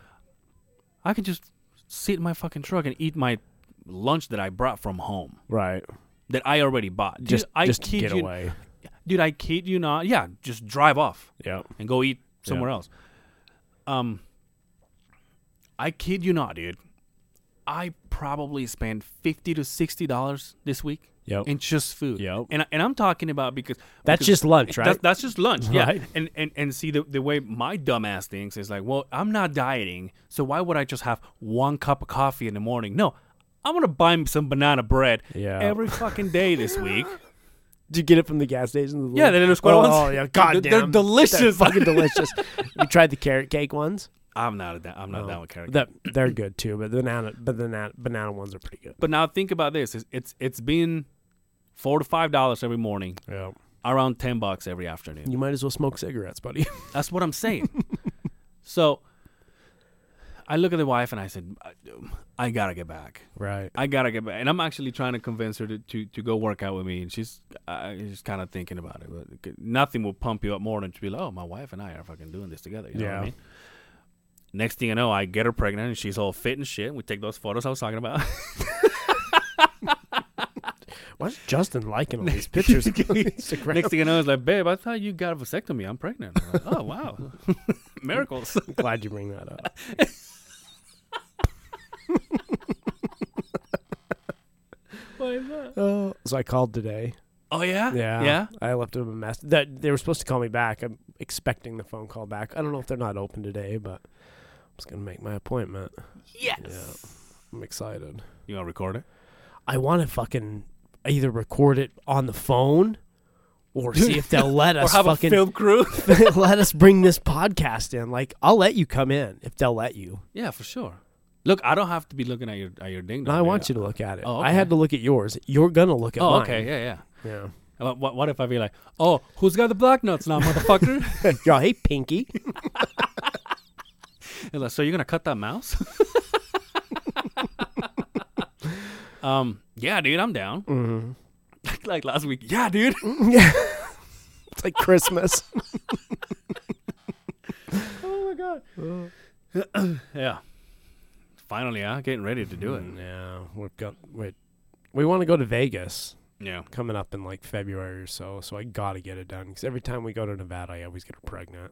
Speaker 2: I can just sit in my fucking truck and eat my lunch that I brought from home
Speaker 3: right.
Speaker 2: that I already bought. Dude,
Speaker 3: Just
Speaker 2: I
Speaker 3: just
Speaker 2: kid
Speaker 3: get
Speaker 2: you,
Speaker 3: away.
Speaker 2: dude. I kid you not. Yeah, just drive off
Speaker 3: Yeah.
Speaker 2: and go eat somewhere
Speaker 3: Yeah.
Speaker 2: else. Um, I kid you not, dude. I probably spent fifty to sixty dollars this week
Speaker 3: Yep.
Speaker 2: in just food.
Speaker 3: Yep.
Speaker 2: and and I'm talking about because
Speaker 3: That's
Speaker 2: because
Speaker 3: just lunch, right?
Speaker 2: That's, that's just lunch, yeah.
Speaker 3: Right.
Speaker 2: And and and see the the way my dumbass thinks is like, well, I'm not dieting, so why would I just have one cup of coffee in the morning? No, I'm gonna buy me some banana bread
Speaker 3: Yeah.
Speaker 2: every fucking day this week.
Speaker 3: Did you get it from the gas station?
Speaker 2: Yeah, the little square
Speaker 3: oh,
Speaker 2: ones.
Speaker 3: Oh yeah, god
Speaker 2: They're- they're delicious.
Speaker 3: They're fucking delicious. you tried the carrot cake ones?
Speaker 2: I'm not a, I'm not
Speaker 3: Oh,
Speaker 2: down with carrot. cake.
Speaker 3: That they're good too, but the banana but the banana, banana ones are pretty good.
Speaker 2: But now think about this: it's it's, it's been four to five dollars every morning,
Speaker 3: Yeah.
Speaker 2: around ten bucks every afternoon.
Speaker 3: You might as well smoke cigarettes, buddy.
Speaker 2: That's what I'm saying. so I look at the wife and I said, I, gotta get back.
Speaker 3: right.
Speaker 2: I gotta get back, and I'm actually trying to convince her to to, to go work out with me, and she's uh, she's kind of thinking about it. But nothing will pump you up more than to be like, oh, my wife and I are fucking doing this together. You know what
Speaker 3: Yeah.
Speaker 2: I mean? Next thing you know, I get her pregnant, and she's all fit and shit. We take those photos I was talking about.
Speaker 3: Why's Justin liking all these pictures?
Speaker 2: Next thing you know, it's like, babe, I thought you got a vasectomy. I'm pregnant. I'm like, oh wow, miracles.
Speaker 3: Glad you bring that up.
Speaker 2: Why is that?
Speaker 3: Oh, so I called today.
Speaker 2: Oh yeah,
Speaker 3: Yeah,
Speaker 2: yeah.
Speaker 3: I left them a message. That they were supposed to call me back. I'm expecting the phone call back. I don't know if they're not open today, but I'm just gonna make my appointment.
Speaker 2: Yes. Yeah.
Speaker 3: I'm excited.
Speaker 2: You gonna record it?
Speaker 3: I want to fucking either record it on the phone or see if they'll let
Speaker 2: Or
Speaker 3: us
Speaker 2: have
Speaker 3: fucking
Speaker 2: a film crew?
Speaker 3: let us bring this podcast in. Like, I'll let you come in if they'll let you.
Speaker 2: yeah, for sure. Look, I don't have to be looking at your at your ding.
Speaker 3: No, I want you to look at it.
Speaker 2: Oh, okay.
Speaker 3: I had to look at yours. You're gonna look at
Speaker 2: Oh,
Speaker 3: mine.
Speaker 2: okay, yeah, yeah.
Speaker 3: Yeah.
Speaker 2: What, what, what if I be like, oh, who's got the black nuts now, motherfucker?
Speaker 3: Yo, hey, Pinky.
Speaker 2: So you're gonna cut that mouse? um, yeah, dude, I'm down.
Speaker 3: hmm
Speaker 2: like last week, yeah, dude.
Speaker 3: yeah. It's like Christmas.
Speaker 2: oh my god. yeah. Finally, huh? Getting ready to do it.
Speaker 3: Yeah, we've got. Wait, we want to go to Vegas
Speaker 2: Yeah.
Speaker 3: coming up in like February or so. So I gotta get it done because every time we go to Nevada, I always get her pregnant.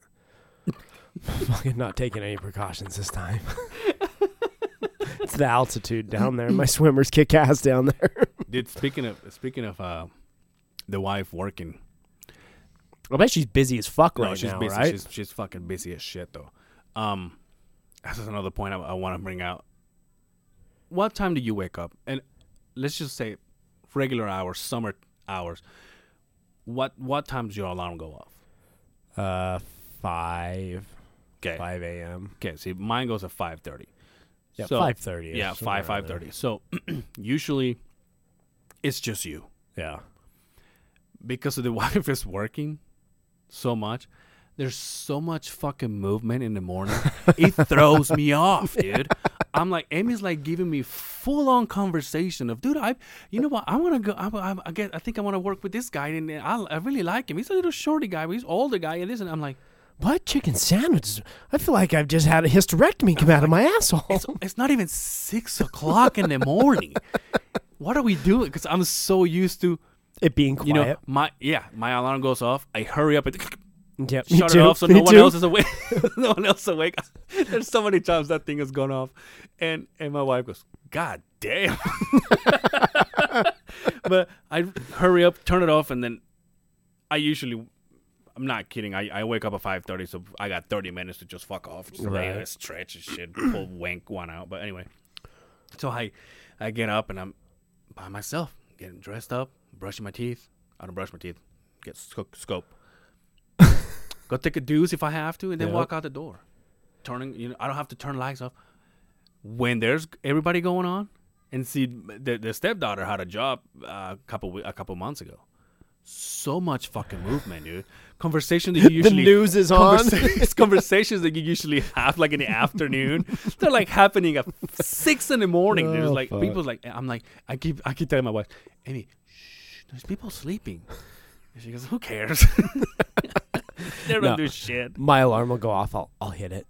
Speaker 3: Fucking not taking any precautions this time. it's the altitude down there. My swimmers kick ass down there.
Speaker 2: Dude, speaking of speaking of uh, the wife working,
Speaker 3: I bet she's busy as fuck
Speaker 2: No,
Speaker 3: right
Speaker 2: she's
Speaker 3: now,
Speaker 2: busy.
Speaker 3: right?
Speaker 2: She's she's fucking busy as shit though. Um, that's another point I, I want to bring out. What time do you wake up? And let's just say regular hours, summer hours. What what time does your alarm go off?
Speaker 3: Uh, five,
Speaker 2: Okay.
Speaker 3: five a.m.
Speaker 2: Okay. See, mine goes at five thirty.
Speaker 3: Yeah,
Speaker 2: So-
Speaker 3: five thirty.
Speaker 2: Yeah, five five thirty. So usually, it's just you
Speaker 3: Yeah,
Speaker 2: because the wife is working so much. There's so much fucking movement in the morning. it throws me off, dude. I'm like, Amy's like giving me full on conversation of, dude, I, you know what? I want to go. I, I, I get. I think I want to work with this guy, and I, I really like him. He's a little shorty guy, but he's older guy, and this, and I'm like,
Speaker 3: what chicken sandwiches? I feel like I've just had a hysterectomy come out of my asshole.
Speaker 2: it's, it's not even six o'clock in the morning. What are we doing? Because I'm so used to,
Speaker 3: it being quiet.
Speaker 2: you know, my yeah, my alarm goes off. I hurry up and.
Speaker 3: Yep,
Speaker 2: shut it
Speaker 3: too,
Speaker 2: off so
Speaker 3: me
Speaker 2: no one
Speaker 3: too.
Speaker 2: else is awake. no one else awake. There's so many times that thing has gone off, and and my wife goes, "God damn!" but I hurry up, turn it off, and then I usually, I'm not kidding. I, I wake up at five thirty, so I got thirty minutes to just fuck off, just lay
Speaker 3: Right.
Speaker 2: there, stretch and shit, pull wank one out. But anyway, so I I get up and I'm by myself, getting dressed up, brushing my teeth. I don't brush my teeth. Get sc- scope. Go take a deuce if I have to, and then
Speaker 3: Yep.
Speaker 2: walk out the door. Turning, you know, I don't have to turn lights off. When there's everybody going on, and see the, the stepdaughter had a job uh, a couple a couple months ago. So much fucking movement, dude. Conversation that you usually the
Speaker 3: news is on.
Speaker 2: conversa- conversations that you usually have like in the afternoon. They're like happening at six in the morning. There's
Speaker 3: Oh,
Speaker 2: like
Speaker 3: fuck.
Speaker 2: people like I'm like I keep I keep telling my wife, Amy, shh, there's people sleeping. And she goes, Who cares? they don't
Speaker 3: No.
Speaker 2: do shit.
Speaker 3: My alarm will go off. I'll I'll hit it.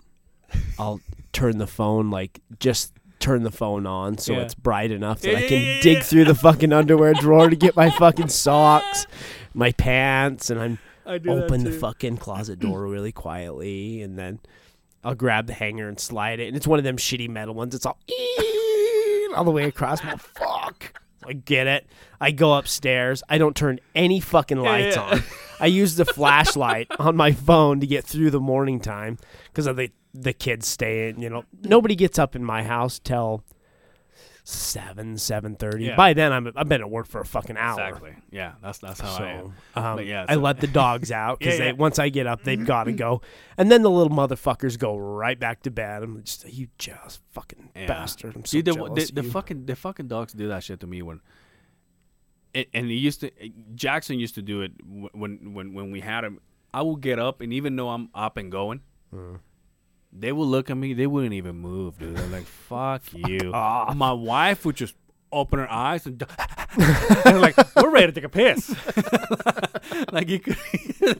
Speaker 3: I'll turn the phone like just turn the phone on so
Speaker 2: Yeah.
Speaker 3: it's bright enough that
Speaker 2: Yeah,
Speaker 3: I can
Speaker 2: yeah,
Speaker 3: dig through the fucking underwear drawer to get my fucking socks, my pants, and I'm open the fucking closet door really quietly, and then I'll grab the hanger and slide it. And it's one of them shitty metal ones. It's all all the way across. My fuck. I get it. I go upstairs. I don't turn any fucking lights on. I use the flashlight on my phone to get through the morning time because of the the kids staying. You know, nobody gets up in my house till seven seven thirty.
Speaker 2: Yeah.
Speaker 3: By then, I'm I've been at work for a fucking hour.
Speaker 2: Exactly. Yeah, that's that's how
Speaker 3: So,
Speaker 2: I am.
Speaker 3: um,
Speaker 2: But yeah,
Speaker 3: I let the dogs out because
Speaker 2: Yeah, yeah.
Speaker 3: once I get up, they've got to go, and then the little motherfuckers go right back to bed. I'm just you just fucking bastard. I'm so
Speaker 2: Dude, the,
Speaker 3: jealous
Speaker 2: the, the fucking the fucking dogs do that shit to me when. It, and he used to Jackson used to do it when when when we had him. I will get up and even though I'm up and going,
Speaker 3: Hmm.
Speaker 2: they will look at me. They wouldn't even move, dude. They're like, "Fuck you."
Speaker 3: off.
Speaker 2: My wife would just open her eyes and, and like, "We're ready to take a piss." like you could,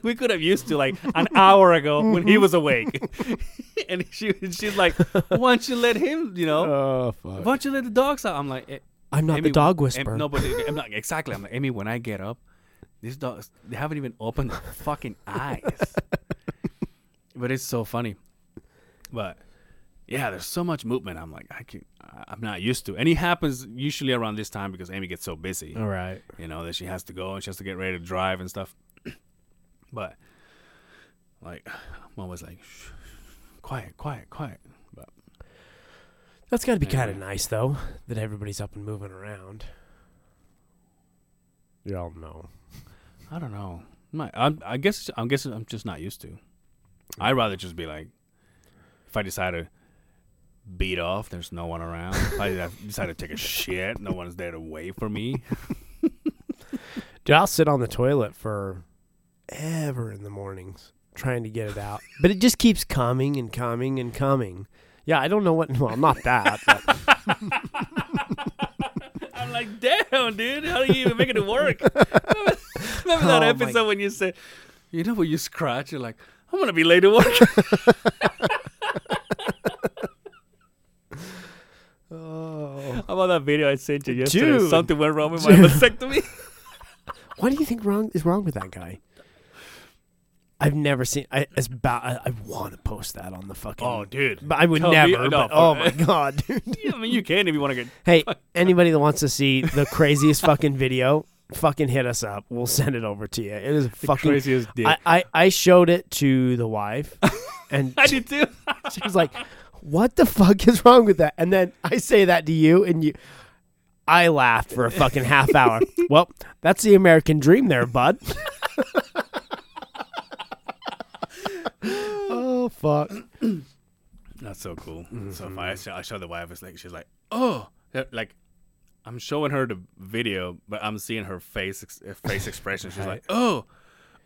Speaker 2: we could have used to like an hour ago when he was awake, and she she's like, "Why don't you let him?" You know.
Speaker 3: Oh fuck!
Speaker 2: Why don't you let the dogs out? I'm like, eh,
Speaker 3: I'm not
Speaker 2: Amy,
Speaker 3: the dog
Speaker 2: Em-
Speaker 3: whisperer.
Speaker 2: no, but I'm not exactly. I'm like, Amy, when I get up, these dogs they haven't even opened their fucking eyes. but it's so funny. But yeah, there's so much movement. I'm like, I can, I'm not used to. And it happens usually around this time because Amy gets so busy.
Speaker 3: All right.
Speaker 2: You know that she has to go and she has to get ready to drive and stuff. but like, mom was like, Shh, quiet, quiet, quiet. But
Speaker 3: That's got to be kind of nice though that everybody's up and moving around. Y'all know.
Speaker 2: I don't know. My, I'm, I guess I'm guessing I'm just not used to. I'd rather just be like, if I decide to beat off, there's no one around. If I decide to take a shit, no one's there to wait for me.
Speaker 3: Dude, I'll sit on the toilet for ever in the mornings trying to get it out, but it just keeps coming and coming and coming. Yeah, I don't know what. Well, not that.
Speaker 2: I'm like, damn, dude, how do you even make it work? Remember, remember that
Speaker 3: Oh, my-
Speaker 2: episode when you said, you know, when you scratch, you're like, I'm gonna be late to work.
Speaker 3: oh,
Speaker 2: How about that video I sent you yesterday?
Speaker 3: Dude.
Speaker 2: Something went wrong with my
Speaker 3: Dude.
Speaker 2: vasectomy.
Speaker 3: what do you think wrong is wrong with that guy? I've never seen. I as ba- I, I want to post that on the fucking.
Speaker 2: Oh, dude.
Speaker 3: But I would
Speaker 2: Tell me-
Speaker 3: never.
Speaker 2: no,
Speaker 3: but, oh my god, dude.
Speaker 2: Yeah, I mean, you can if you want to get.
Speaker 3: Hey, anybody that wants to see the craziest fucking video, fucking hit us up. We'll send it over to you. It is fucking.
Speaker 2: craziest dick.
Speaker 3: I, I I showed it to the wife, and
Speaker 2: I did too.
Speaker 3: she was like, "What the fuck is wrong with that?" And then I say that to you, and you. I laughed for a fucking half hour. well, that's the American dream, there, bud. Oh fuck!
Speaker 2: That's so cool. So
Speaker 3: Mm-hmm.
Speaker 2: if I show, I show the wife, it's like she's like, oh, like I'm showing her the video, but I'm seeing her face ex- uh, face expression. She's like, oh,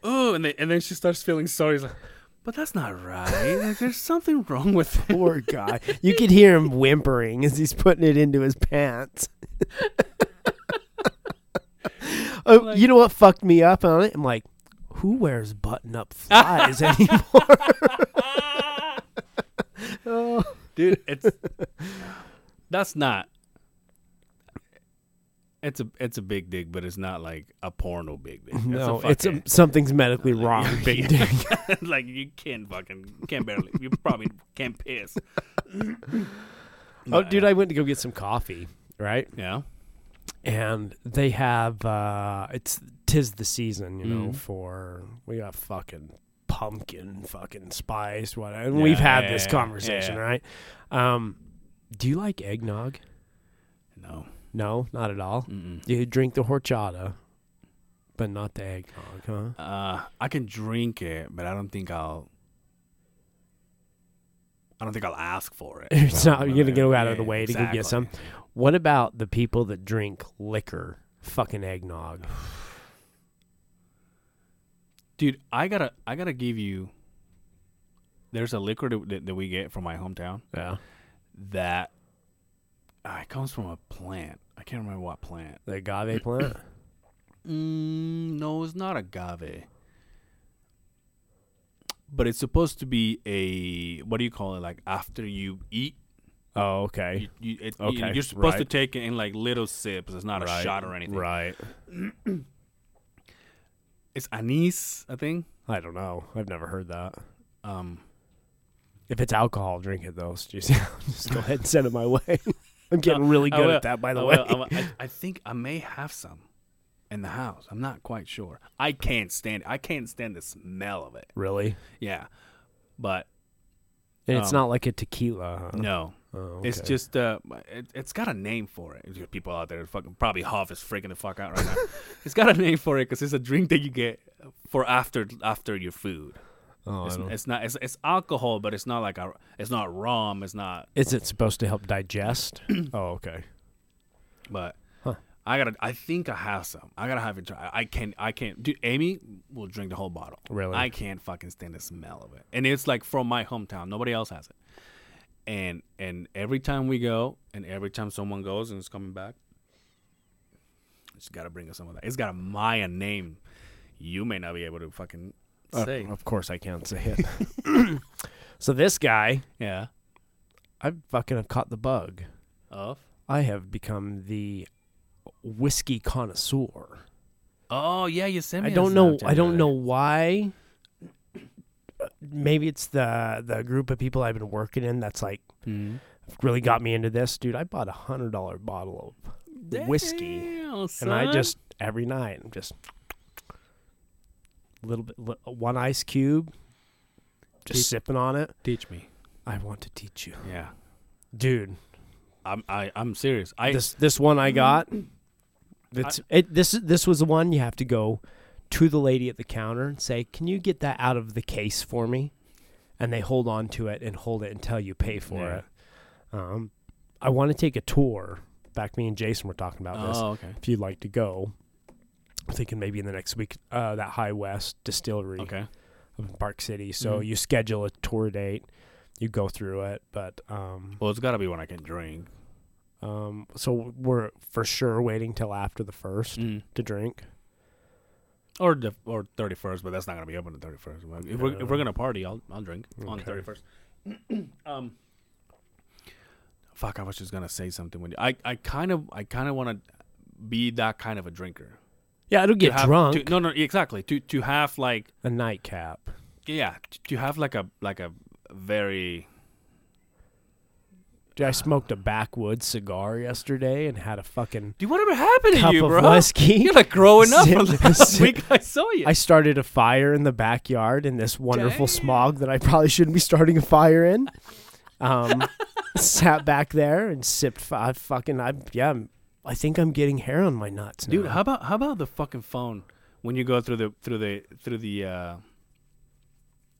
Speaker 2: oh, and then and then she starts feeling sorry. She's like, but that's not right. Like there's something wrong with it.
Speaker 3: Poor guy. You could hear him whimpering as he's putting it into his pants. oh, you know what fucked me up on it? I'm like, who wears button-up thighs anymore? oh.
Speaker 2: dude. It's that's not. It's a it's a big dick, but it's not like a porno big dick. It's a
Speaker 3: No, it's a, something's medically wrong. Big dick.
Speaker 2: like you can't fucking can't barely. You probably can't piss.
Speaker 3: Oh, dude, I went to go get some coffee, right?
Speaker 2: Yeah.
Speaker 3: and they have uh it's tis the season you know
Speaker 2: Mhm.
Speaker 3: for we got fucking pumpkin fucking spice whatever and we've had
Speaker 2: yeah,
Speaker 3: this
Speaker 2: yeah,
Speaker 3: conversation
Speaker 2: yeah.
Speaker 3: right um do you like eggnog
Speaker 2: No.
Speaker 3: no not at all
Speaker 2: Mm-mm.
Speaker 3: you drink the horchata but not the eggnog huh
Speaker 2: Uh, I can drink it, but I don't think I'll. I don't think I'll ask for it.
Speaker 3: It's not- you're gonna
Speaker 2: Yeah,
Speaker 3: go out of the way to go get some? What about the people that drink liquor? Fucking eggnog.
Speaker 2: Dude, I gotta I gotta give you. There's a liquor that, that, we get from my hometown
Speaker 3: Yeah.
Speaker 2: that uh, it comes from a plant. I can't remember what plant.
Speaker 3: The agave plant?
Speaker 2: Mm, no, it's not agave. But it's supposed to be a what do you call it? Like after you eat,
Speaker 3: Oh, okay.
Speaker 2: You, you, it,
Speaker 3: okay.
Speaker 2: You, are supposed to take it in like little sips. It's not a shot or anything.
Speaker 3: Right.
Speaker 2: It's anise, I think.
Speaker 3: I don't know. I've never heard that.
Speaker 2: Um,
Speaker 3: If it's alcohol, drink it though. So just, just go ahead and send it my way. I'm getting really good at that, by the
Speaker 2: I
Speaker 3: way.
Speaker 2: I, I, I think I may have some in the house. I'm not quite sure. I can't stand. it. I can't stand the smell of it.
Speaker 3: really?
Speaker 2: Yeah, but
Speaker 3: And it's
Speaker 2: Um,
Speaker 3: not like a tequila. Huh?
Speaker 2: no.
Speaker 3: Oh,
Speaker 2: It's just uh, it, it's got a name for it. People out there fucking probably Huff is freaking the fuck out right now. it's got a name for it because it's a drink that you get for after after your food.
Speaker 3: Oh,
Speaker 2: It's, it's not it's, it's alcohol, but it's not like a it's not rum. It's not.
Speaker 3: Is it supposed to help digest? oh, okay.
Speaker 2: But
Speaker 3: Huh.
Speaker 2: I gotta. I think I have some. I gotta have it. Try. I can't. I can't. Dude, Amy will drink the whole bottle.
Speaker 3: Really?
Speaker 2: I can't fucking stand the smell of it. And it's like from my hometown. Nobody else has it. And and every time we go, and every time someone goes and is coming back, it's gotta bring us some of that. It's got a Maya name. You may not be able to fucking
Speaker 3: Uh,
Speaker 2: say.
Speaker 3: of course, I can't say it. so this guy,
Speaker 2: yeah.
Speaker 3: I fucking have caught the bug.
Speaker 2: Of.
Speaker 3: I have become the whiskey connoisseur.
Speaker 2: Oh yeah, you sent me.
Speaker 3: I don't know. I don't know why. Maybe it's the the group of people I've been working in that's like
Speaker 2: Mhm.
Speaker 3: really got me into this, dude. I bought a hundred dollar bottle of whiskey,
Speaker 2: Damn,
Speaker 3: and I just every night I'm just a little bit one ice cube, just
Speaker 2: Keep-
Speaker 3: sipping on it.
Speaker 2: teach me.
Speaker 3: I want to teach you,
Speaker 2: Yeah.
Speaker 3: dude.
Speaker 2: I'm I, I'm serious. I
Speaker 3: this this one I got. It's it. This this was the one you have to go to the lady at the counter and say, "Can you get that out of the case for me?" And they hold on to it and hold it until you pay for
Speaker 2: Yeah.
Speaker 3: it. Um, I want to take a tour. Back, me and Jason were talking about this.
Speaker 2: oh okay
Speaker 3: If you'd like to go, I'm thinking maybe in the next week. Uh, that High West Distillery
Speaker 2: okay.
Speaker 3: up in Park City. So
Speaker 2: Mhm.
Speaker 3: you schedule a tour date, you go through it. But um,
Speaker 2: Well, it's got to be when I can drink.
Speaker 3: um, so we're for sure waiting till after the first
Speaker 2: Mm.
Speaker 3: to drink.
Speaker 2: Or the or thirty first, but that's not gonna be open the thirty first. If we're if we're gonna party, I'll I'll drink on the thirty first. um. Fuck! I was just gonna say something when I I kind of I kind of want to be that kind of a drinker.
Speaker 3: Yeah, I don't
Speaker 2: To
Speaker 3: get
Speaker 2: have-
Speaker 3: drunk.
Speaker 2: to- no, no, exactly. To to have like
Speaker 3: a nightcap.
Speaker 2: yeah, to have like a like a very
Speaker 3: Dude, I smoked a backwoods cigar yesterday and had a fucking
Speaker 2: Dude, whatever happened to
Speaker 3: cup
Speaker 2: you,
Speaker 3: of
Speaker 2: bro?
Speaker 3: whiskey.
Speaker 2: You're like growing up from last week. I saw you.
Speaker 3: I started a fire in the backyard in this wonderful
Speaker 2: Damn.
Speaker 3: smog that I probably shouldn't be starting a fire in. Um, sat back there and sipped five fucking. I yeah, I'm- I think I'm getting hair on my nuts,
Speaker 2: Dude,
Speaker 3: now.
Speaker 2: how about how about the fucking phone when you go through the through the through the uh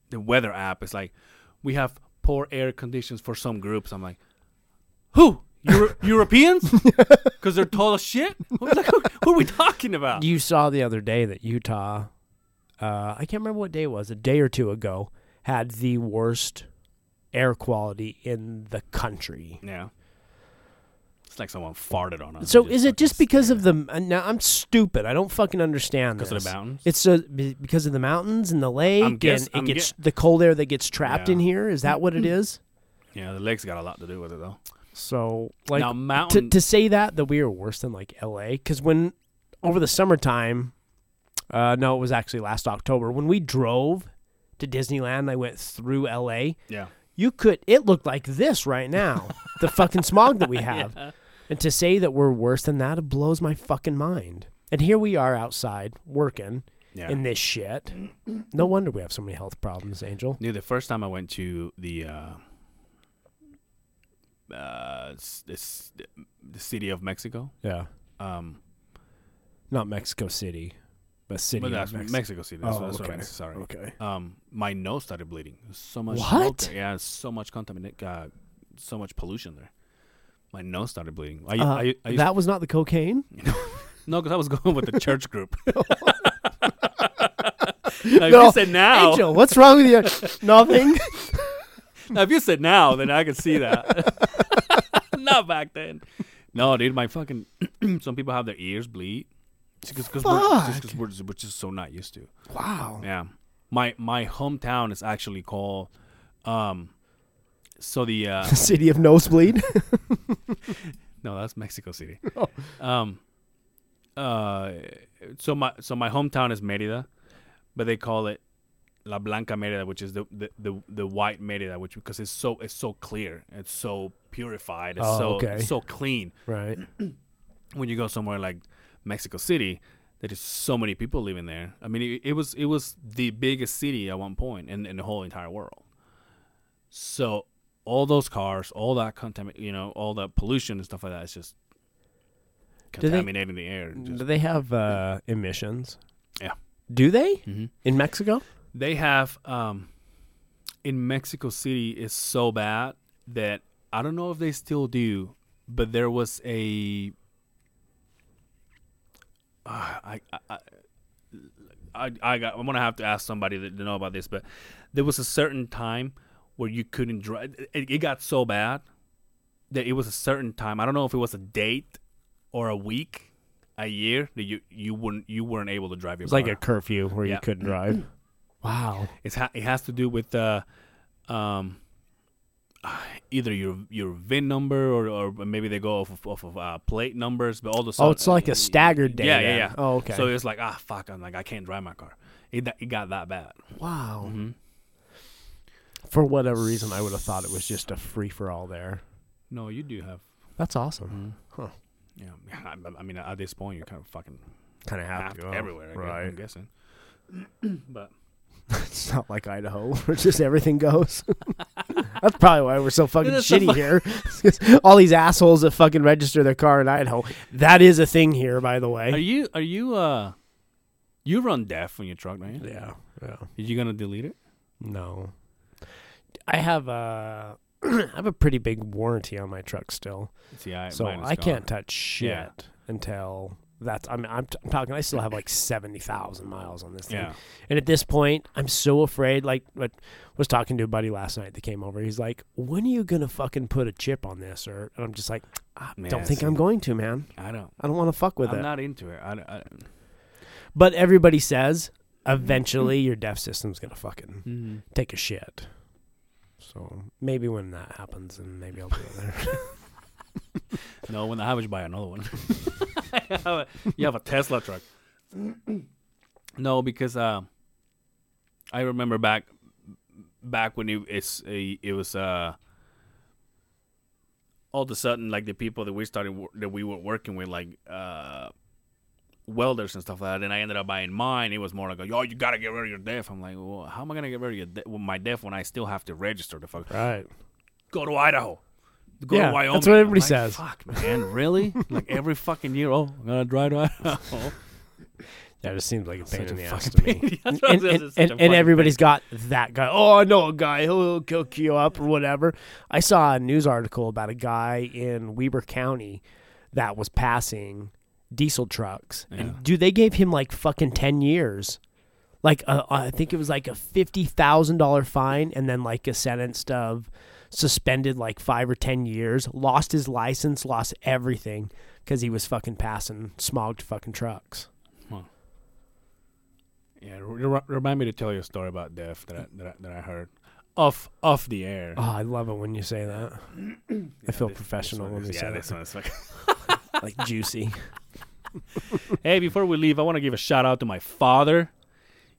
Speaker 2: the weather app? It's like we have poor air conditions for some groups. I'm like, who? Euro- Europeans? Because they're tall as shit. Like, who, who are we talking about?
Speaker 3: You saw the other day that Utah, uh, I can't remember what day it was, a day or two ago, had the worst air quality in the country.
Speaker 2: Yeah, it's like someone farted on us.
Speaker 3: So is it just because of the? uh, Now I'm stupid. I don't fucking understand
Speaker 2: because
Speaker 3: this.
Speaker 2: of the mountains?
Speaker 3: It's be- because of the mountains and the lake,
Speaker 2: guess-
Speaker 3: and it
Speaker 2: I'm
Speaker 3: gets the cold air that gets trapped
Speaker 2: Yeah.
Speaker 3: in here. Is that what it is?
Speaker 2: yeah, the lake's got a lot to do with it though.
Speaker 3: So like
Speaker 2: now
Speaker 3: to
Speaker 2: mountain.
Speaker 3: to say that that we are worse than like L.A. Because when over the summertime, uh, no, it was actually last October when we drove to Disneyland. I went through L.A.
Speaker 2: yeah.
Speaker 3: You could it looked like this right now, the fucking smog that we have. And to say that we're worse than that, it blows my fucking mind. And here we are outside working
Speaker 2: Yeah.
Speaker 3: in this shit. No wonder we have so many health problems, Angel.
Speaker 2: Dude, the first time I went to the uh, uh, the city of Mexico,
Speaker 3: Yeah.
Speaker 2: um,
Speaker 3: Not Mexico City, but city.
Speaker 2: but
Speaker 3: of
Speaker 2: that's
Speaker 3: Mex-
Speaker 2: Mexico City. That's,
Speaker 3: Oh,
Speaker 2: that's what I
Speaker 3: okay.
Speaker 2: meant. Sorry.
Speaker 3: Okay.
Speaker 2: Um, my nose started bleeding. So much
Speaker 3: What?
Speaker 2: smoke. Yeah, so much contaminant. Uh, so much pollution there. my nose started bleeding. I,
Speaker 3: Uh,
Speaker 2: I, I
Speaker 3: that was not the cocaine.
Speaker 2: no, because I was going with the church group. now, if you said now,
Speaker 3: Angel, what's wrong with you? Nothing.
Speaker 2: now, if you said now, then I could see that. Not back then. No, dude, my fucking. some people have their ears bleed. Because we're, just 'cause we're, we're just so not used to.
Speaker 3: wow.
Speaker 2: Yeah, my my hometown is actually called. Um, so the uh,
Speaker 3: City of nosebleed.
Speaker 2: no, that's Mexico City. Um, uh, so my so my hometown is Merida, but they call it La Blanca Merida, which is the the, the, the white Merida, which because it's so it's so clear, it's so purified, it's
Speaker 3: Oh,
Speaker 2: so
Speaker 3: okay.
Speaker 2: so clean.
Speaker 3: right.
Speaker 2: When you go somewhere like Mexico City, there is so many people living there. I mean, it, it was it was the biggest city at one point in, in the whole entire world. So all those cars, all that contamin, you know, all the pollution and stuff like that, it's just
Speaker 3: Do they-
Speaker 2: contaminating the air.
Speaker 3: Do they have uh, emissions?
Speaker 2: Yeah.
Speaker 3: Do they
Speaker 2: Mhm.
Speaker 3: in Mexico?
Speaker 2: They have um, in Mexico City is so bad that I don't know if they still do, but there was a. Uh, I, I, I, I, I got, I'm gonna have to ask somebody that to know about this, but there was a certain time where you couldn't drive. It, it got so bad that it was a certain time. I don't know if it was a date or a week, a year that you you wouldn't you weren't able to drive your
Speaker 3: It's
Speaker 2: car.
Speaker 3: like a curfew where
Speaker 2: Yeah.
Speaker 3: you couldn't drive. Wow.
Speaker 2: It's ha- it has to do with uh, um, either your your VIN number or, or maybe they go off of, off of uh, plate numbers. But all of a sudden,
Speaker 3: Oh, it's like a staggered day.
Speaker 2: Yeah, yeah, yeah.
Speaker 3: Oh, okay.
Speaker 2: So it's like ah fuck, I'm like I can't drive my car. It it got that bad.
Speaker 3: wow.
Speaker 2: hmm
Speaker 3: For whatever reason, I would have thought it was just a free for all there.
Speaker 2: No, you do have.
Speaker 3: That's awesome. Huh.
Speaker 2: Yeah, I, I mean at this point you're kind of fucking
Speaker 3: Kind of have to go
Speaker 2: everywhere. I guess,
Speaker 3: right?
Speaker 2: I'm guessing. but
Speaker 3: It's not like Idaho where just everything goes. That's probably why we're so fucking
Speaker 2: so
Speaker 3: shitty here. All these assholes that fucking register their car in Idaho. That is a thing here, by the way.
Speaker 2: are you are you uh you run DEF on your truck, don't you?
Speaker 3: Yeah. Yeah.
Speaker 2: Are you gonna delete it?
Speaker 3: No. I have a I have a pretty big warranty on my truck still.
Speaker 2: See, I
Speaker 3: so I
Speaker 2: gone.
Speaker 3: can't touch shit
Speaker 2: Yeah.
Speaker 3: until that's I mean I'm, t- I'm talking I still have like 70,000 miles on this thing.
Speaker 2: Yeah.
Speaker 3: And at this point, I'm so afraid. Like, I was talking to a buddy last night that came over. He's like, "When are you gonna fucking put a chip on this?" Or and I'm just like, I
Speaker 2: Man,
Speaker 3: don't think I'm going to, man.
Speaker 2: I don't.
Speaker 3: I don't want to fuck with it.
Speaker 2: I'm not into it. I, I,
Speaker 3: but everybody says eventually your DEF system's gonna fucking
Speaker 2: mm,
Speaker 3: take a shit. So maybe when that happens, and maybe I'll do it there.
Speaker 2: no, when I have buy another one. you, have a, you have a Tesla truck. no, because uh, I remember back back when it, it's a, it was uh all of a sudden like the people that we started that we were working with like uh welders and stuff like that and I ended up buying mine it was more like oh you gotta get rid of your DEF I'm like well how am I gonna get rid of your de- my DEF when I still have to register the fuck
Speaker 3: right.
Speaker 2: go to Idaho. Go
Speaker 3: Yeah,
Speaker 2: to Wyoming.
Speaker 3: that's what everybody
Speaker 2: like,
Speaker 3: says.
Speaker 2: Fuck, man, really? like every fucking year, oh, I'm gonna drive to Idaho.
Speaker 3: It just seems like a pain in the ass to me. And, and, and,
Speaker 2: a
Speaker 3: and, everybody's got that guy. Oh, I know a guy. He'll, he'll cook you up or whatever. I saw a news article about a guy in Weber County that was passing diesel trucks.
Speaker 2: Yeah.
Speaker 3: And dude, they gave him like fucking 10 years. Like, uh, I think it was like a $50,000 fine and then like a sentence of suspended like five or 10 years. Lost his license, lost everything because he was fucking passing smogged fucking trucks.
Speaker 2: Yeah, re- re- remind me to tell you a story about DEF that I, that I, that I heard off off the air.
Speaker 3: Oh, I love it when you say that. I feel
Speaker 2: This-
Speaker 3: professional
Speaker 2: this
Speaker 3: when we
Speaker 2: yeah,
Speaker 3: say
Speaker 2: this
Speaker 3: that.
Speaker 2: one is fucking.
Speaker 3: Like juicy.
Speaker 2: hey, before we leave, I want to give a shout out to my father.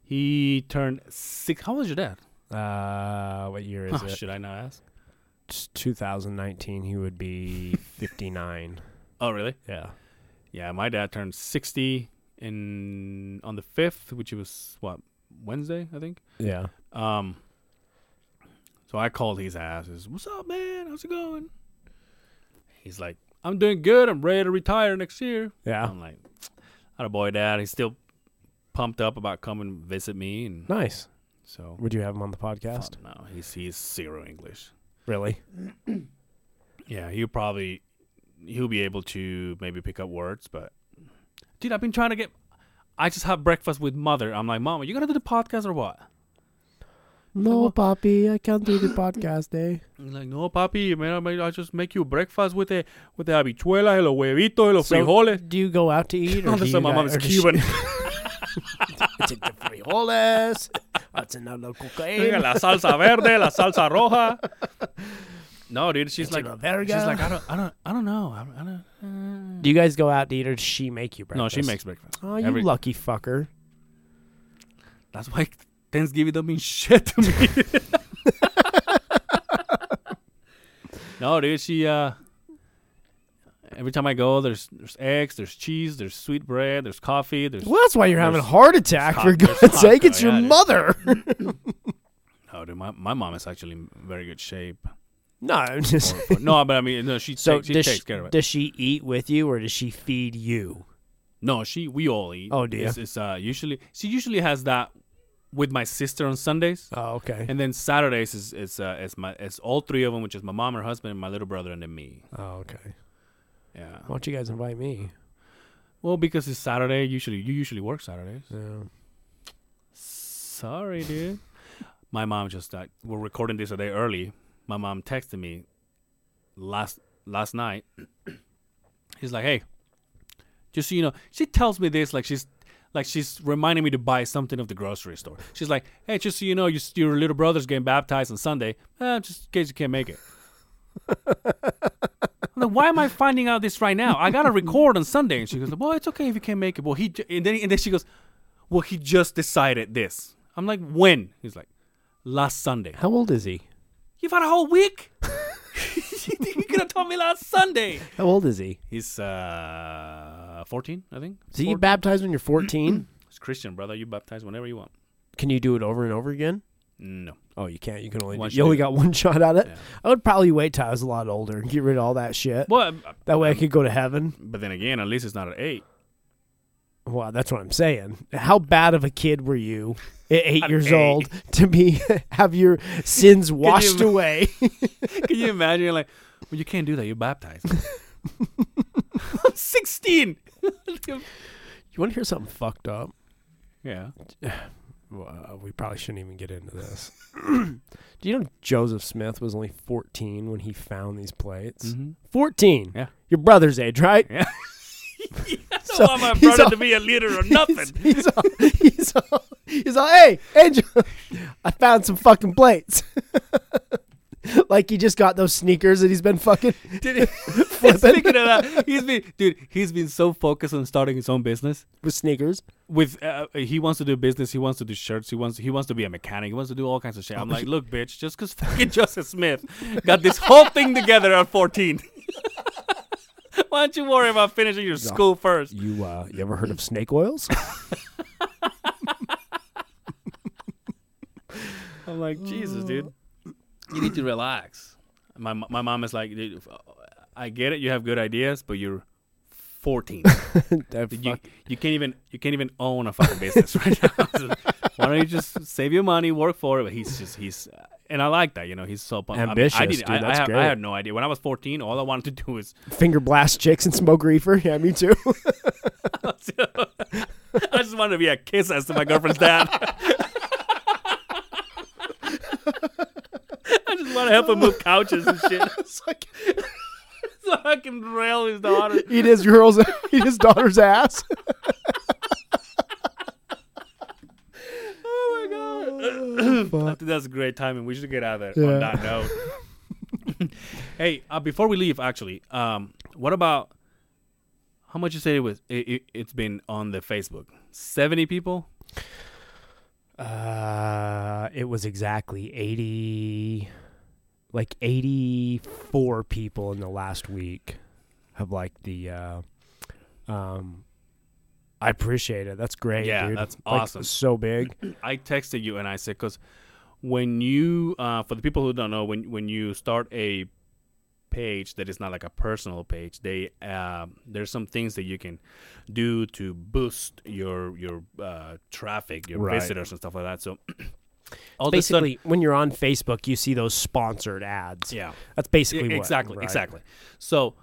Speaker 2: He turned six. How old is your dad?
Speaker 3: Uh, what year is
Speaker 2: Huh,
Speaker 3: it?
Speaker 2: Should I not ask?
Speaker 3: It's 2019. He would be 59.
Speaker 2: Oh, really?
Speaker 3: yeah.
Speaker 2: Yeah, my dad turned 60 in on the 5th, which was what Wednesday, I think.
Speaker 3: Yeah.
Speaker 2: Um, so I called his asses. What's up, man? How's it going? He's like, I'm doing good. I'm ready to retire next year.
Speaker 3: Yeah.
Speaker 2: I'm like, a boy, dad. He's still pumped up about coming visit me, and
Speaker 3: Nice.
Speaker 2: so
Speaker 3: Would you have him on the podcast?
Speaker 2: no, he's he's zero English.
Speaker 3: Really?
Speaker 2: Yeah, he'll probably he'll be able to maybe pick up words. But dude, I've been trying to get. I just have breakfast with mother. I'm like, Mom, are you gonna do the podcast or what?
Speaker 3: No, Poppy, I can't do the podcast, eh?
Speaker 2: I'm like, no, papi, man, I, I just make you breakfast with the with the habichuelas, y los huevitos, y los
Speaker 3: So,
Speaker 2: frijoles.
Speaker 3: Do you go out to eat? Or do you
Speaker 2: why my mom is
Speaker 3: or she-
Speaker 2: Cuban.
Speaker 3: Take the frijoles. That's in another
Speaker 2: Venga,
Speaker 3: cocaine.
Speaker 2: la salsa verde, la salsa roja. No, dude, she's
Speaker 3: It's
Speaker 2: like,
Speaker 3: in a verga.
Speaker 2: she's like, I don't, I don't, I don't know. I don't, I don't, uh.
Speaker 3: Do you guys go out to eat, or does she make you breakfast?
Speaker 2: No, she makes breakfast.
Speaker 3: Oh, you
Speaker 2: Every-
Speaker 3: lucky fucker.
Speaker 2: That's why Thanksgiving don't mean shit to me. no, dude, she uh every time I go there's there's eggs, there's cheese, there's sweet bread, there's coffee, there's
Speaker 3: Well, that's why you're having a heart attack. For God's sake, it's your
Speaker 2: yeah,
Speaker 3: mother.
Speaker 2: No, dude, my, my mom is actually in very good shape.
Speaker 3: no, I'm just.
Speaker 2: No, but I mean, no, she,
Speaker 3: So
Speaker 2: takes, she
Speaker 3: does
Speaker 2: takes
Speaker 3: she,
Speaker 2: care of it.
Speaker 3: does she eat with you, or does she feed you?
Speaker 2: no, she we all eat.
Speaker 3: Oh, ya?
Speaker 2: It's, it's, uh, usually she usually has that with my sister on Sundays,
Speaker 3: Oh, okay.
Speaker 2: and then Saturdays is is uh, it's my it's all three of them, which is my mom, her husband, my little brother, and then me.
Speaker 3: Oh, okay.
Speaker 2: Yeah.
Speaker 3: Why don't you guys invite me?
Speaker 2: Well, because it's Saturday. Usually, you usually work Saturdays.
Speaker 3: Yeah.
Speaker 2: Sorry, dude. My mom just uh, we're recording this a day early. My mom texted me last last night. She's like, "Hey, just so you know," she tells me this like she's like she's reminding me to buy something of the grocery store. She's like, "Hey, just so you know, your, your little brother's getting baptized on Sunday. Uh, just in case you can't make it." I'm like, why am I finding out this right now? I gotta record on Sunday. And she goes, "Well, it's okay if you can't make it." Well, he j- and then and then she goes, "Well, he just decided this." I'm like, "When?" He's like, "Last Sunday."
Speaker 3: How old is he?
Speaker 2: You've had a whole week. you could have told me last Sunday.
Speaker 3: How old is he?
Speaker 2: He's uh 14, I think.
Speaker 3: So you
Speaker 2: 14.
Speaker 3: get baptized when you're 14?
Speaker 2: It's Christian, brother. You baptize whenever you want.
Speaker 3: Can you do it over and over again?
Speaker 2: No.
Speaker 3: Oh, you can't. You can only.
Speaker 2: Once
Speaker 3: you
Speaker 2: you
Speaker 3: only got one shot at it.
Speaker 2: Yeah.
Speaker 3: I would probably wait till I was a lot older and get rid of all that shit.
Speaker 2: Well,
Speaker 3: That way I um, could go to heaven.
Speaker 2: but then again, at least it's not at eight.
Speaker 3: Well, that's what I'm saying. How bad of a kid were you at eight years
Speaker 2: eight.
Speaker 3: old to be have your sins washed
Speaker 2: you-
Speaker 3: away?
Speaker 2: Can you imagine? You're like, well, you can't do that. You're baptized. I'm 16.
Speaker 3: you want to hear something fucked up?
Speaker 2: yeah.
Speaker 3: Well, uh, we probably shouldn't even get into this. Do you know Joseph Smith was only 14 when he found these plates?
Speaker 2: Mm-hmm.
Speaker 3: 14.
Speaker 2: Yeah.
Speaker 3: Your brother's age, right?
Speaker 2: Yeah. I
Speaker 3: So,
Speaker 2: don't want my brother
Speaker 3: all-
Speaker 2: to be a leader or nothing.
Speaker 3: He's all, he's all, he's all, hey, Angel, I found some fucking plates. like he just got those sneakers that he's been fucking
Speaker 2: Did he, speaking of that, he's been dude. He's been so focused on starting his own business.
Speaker 3: with sneakers.
Speaker 2: With uh, he wants to do business. He wants to do shirts. He wants he wants to be a mechanic. He wants to do all kinds of shit. I'm like, look, bitch, just because fucking Joseph Smith got this whole thing together at 14. Why don't you worry about finishing your school first?
Speaker 3: You uh, you ever heard of snake oils?
Speaker 2: I'm like, Jesus, dude. You need to relax. My my mom is like, dude, uh, I get it. You have good ideas, but you're 14. You, you can't even you can't even own a fucking business right now. So why don't you just save your money, work for it? But he's just he's uh, and I like that. You know, he's so pumped. I mean,
Speaker 3: Ambitious,
Speaker 2: I,
Speaker 3: dude,
Speaker 2: I, I,
Speaker 3: that's
Speaker 2: have-
Speaker 3: great.
Speaker 2: I had no idea when I was 14. All I wanted to do was
Speaker 3: Finger blast chicks and smoke reefer. Yeah, me too.
Speaker 2: I just wanted to be a kiss as to my girlfriend's dad. I just want to help him move couches and shit.
Speaker 3: It's like,
Speaker 2: so I can rail his daughter.
Speaker 3: eat his girl's, eat his daughter's ass.
Speaker 2: Oh my god. I think that's a great timing. We should get out of there on that note. hey, uh, before we leave, actually, um, what about how much you say it was? It, it, it's been on the Facebook. Seventy people.
Speaker 3: Uh, it was exactly eighty, like eighty-four people in the last week have liked the. Uh, um, I appreciate it. That's great.
Speaker 2: Yeah,
Speaker 3: dude.
Speaker 2: that's
Speaker 3: Like,
Speaker 2: awesome.
Speaker 3: so big.
Speaker 2: I texted you and I said because when you, uh, for the people who don't know, when when you start a page that is not like a personal page, they uh, there's some things that you can do to boost your your uh, traffic, your
Speaker 3: Right.
Speaker 2: visitors and stuff like that. So all a
Speaker 3: basically, when you're on Facebook, you see those sponsored ads.
Speaker 2: yeah,
Speaker 3: That's basically
Speaker 2: Yeah,
Speaker 3: what-
Speaker 2: exactly,
Speaker 3: right.
Speaker 2: exactly. So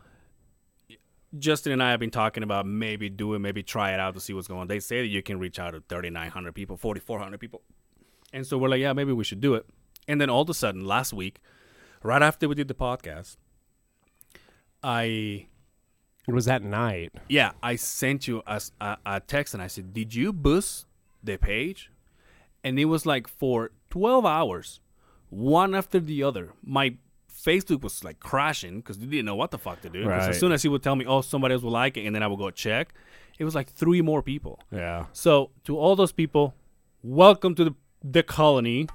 Speaker 2: Justin and I have been talking about maybe do it, maybe try it out to see what's going on. They say that you can reach out to 3,900 people, 4,400 people. And so we're like, yeah, maybe we should do it. And then all of a sudden, last week, right after we did the podcast, I
Speaker 3: It was that night.
Speaker 2: yeah, I sent you a a text and I said, Did you boost the page? And it was like for 12 hours, one after the other. My Facebook was like crashing because they didn't know what the fuck to do.
Speaker 3: Right.
Speaker 2: As soon as he would tell me, Oh, somebody else will like it, and then I would go check, it was like three more people.
Speaker 3: Yeah.
Speaker 2: So to all those people, welcome to the, the colony.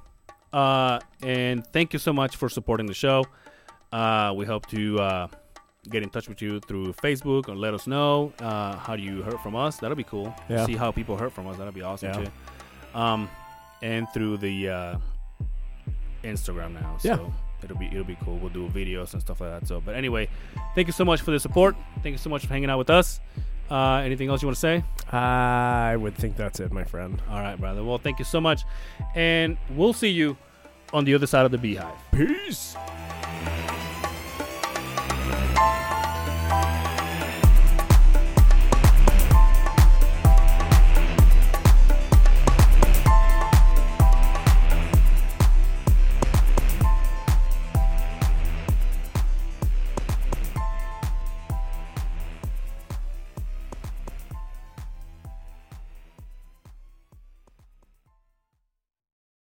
Speaker 2: Uh, and thank you so much for supporting the show. Uh, we hope to uh, get in touch with you through Facebook or let us know uh, how you heard from us. That'll be cool.
Speaker 3: Yeah.
Speaker 2: See how people heard from us. That'll be awesome
Speaker 3: Yeah.
Speaker 2: too. Um, and through the uh, Instagram now. So
Speaker 3: yeah.
Speaker 2: it'll be it'll be cool. We'll do videos and stuff like that. So, but anyway, thank you so much for the support. Thank you so much for hanging out with us. Uh, anything else you want to say?
Speaker 3: I would think that's it, my friend.
Speaker 2: All right, brother. Well, thank you so much, and we'll see you on the other side of the beehive.
Speaker 3: Peace.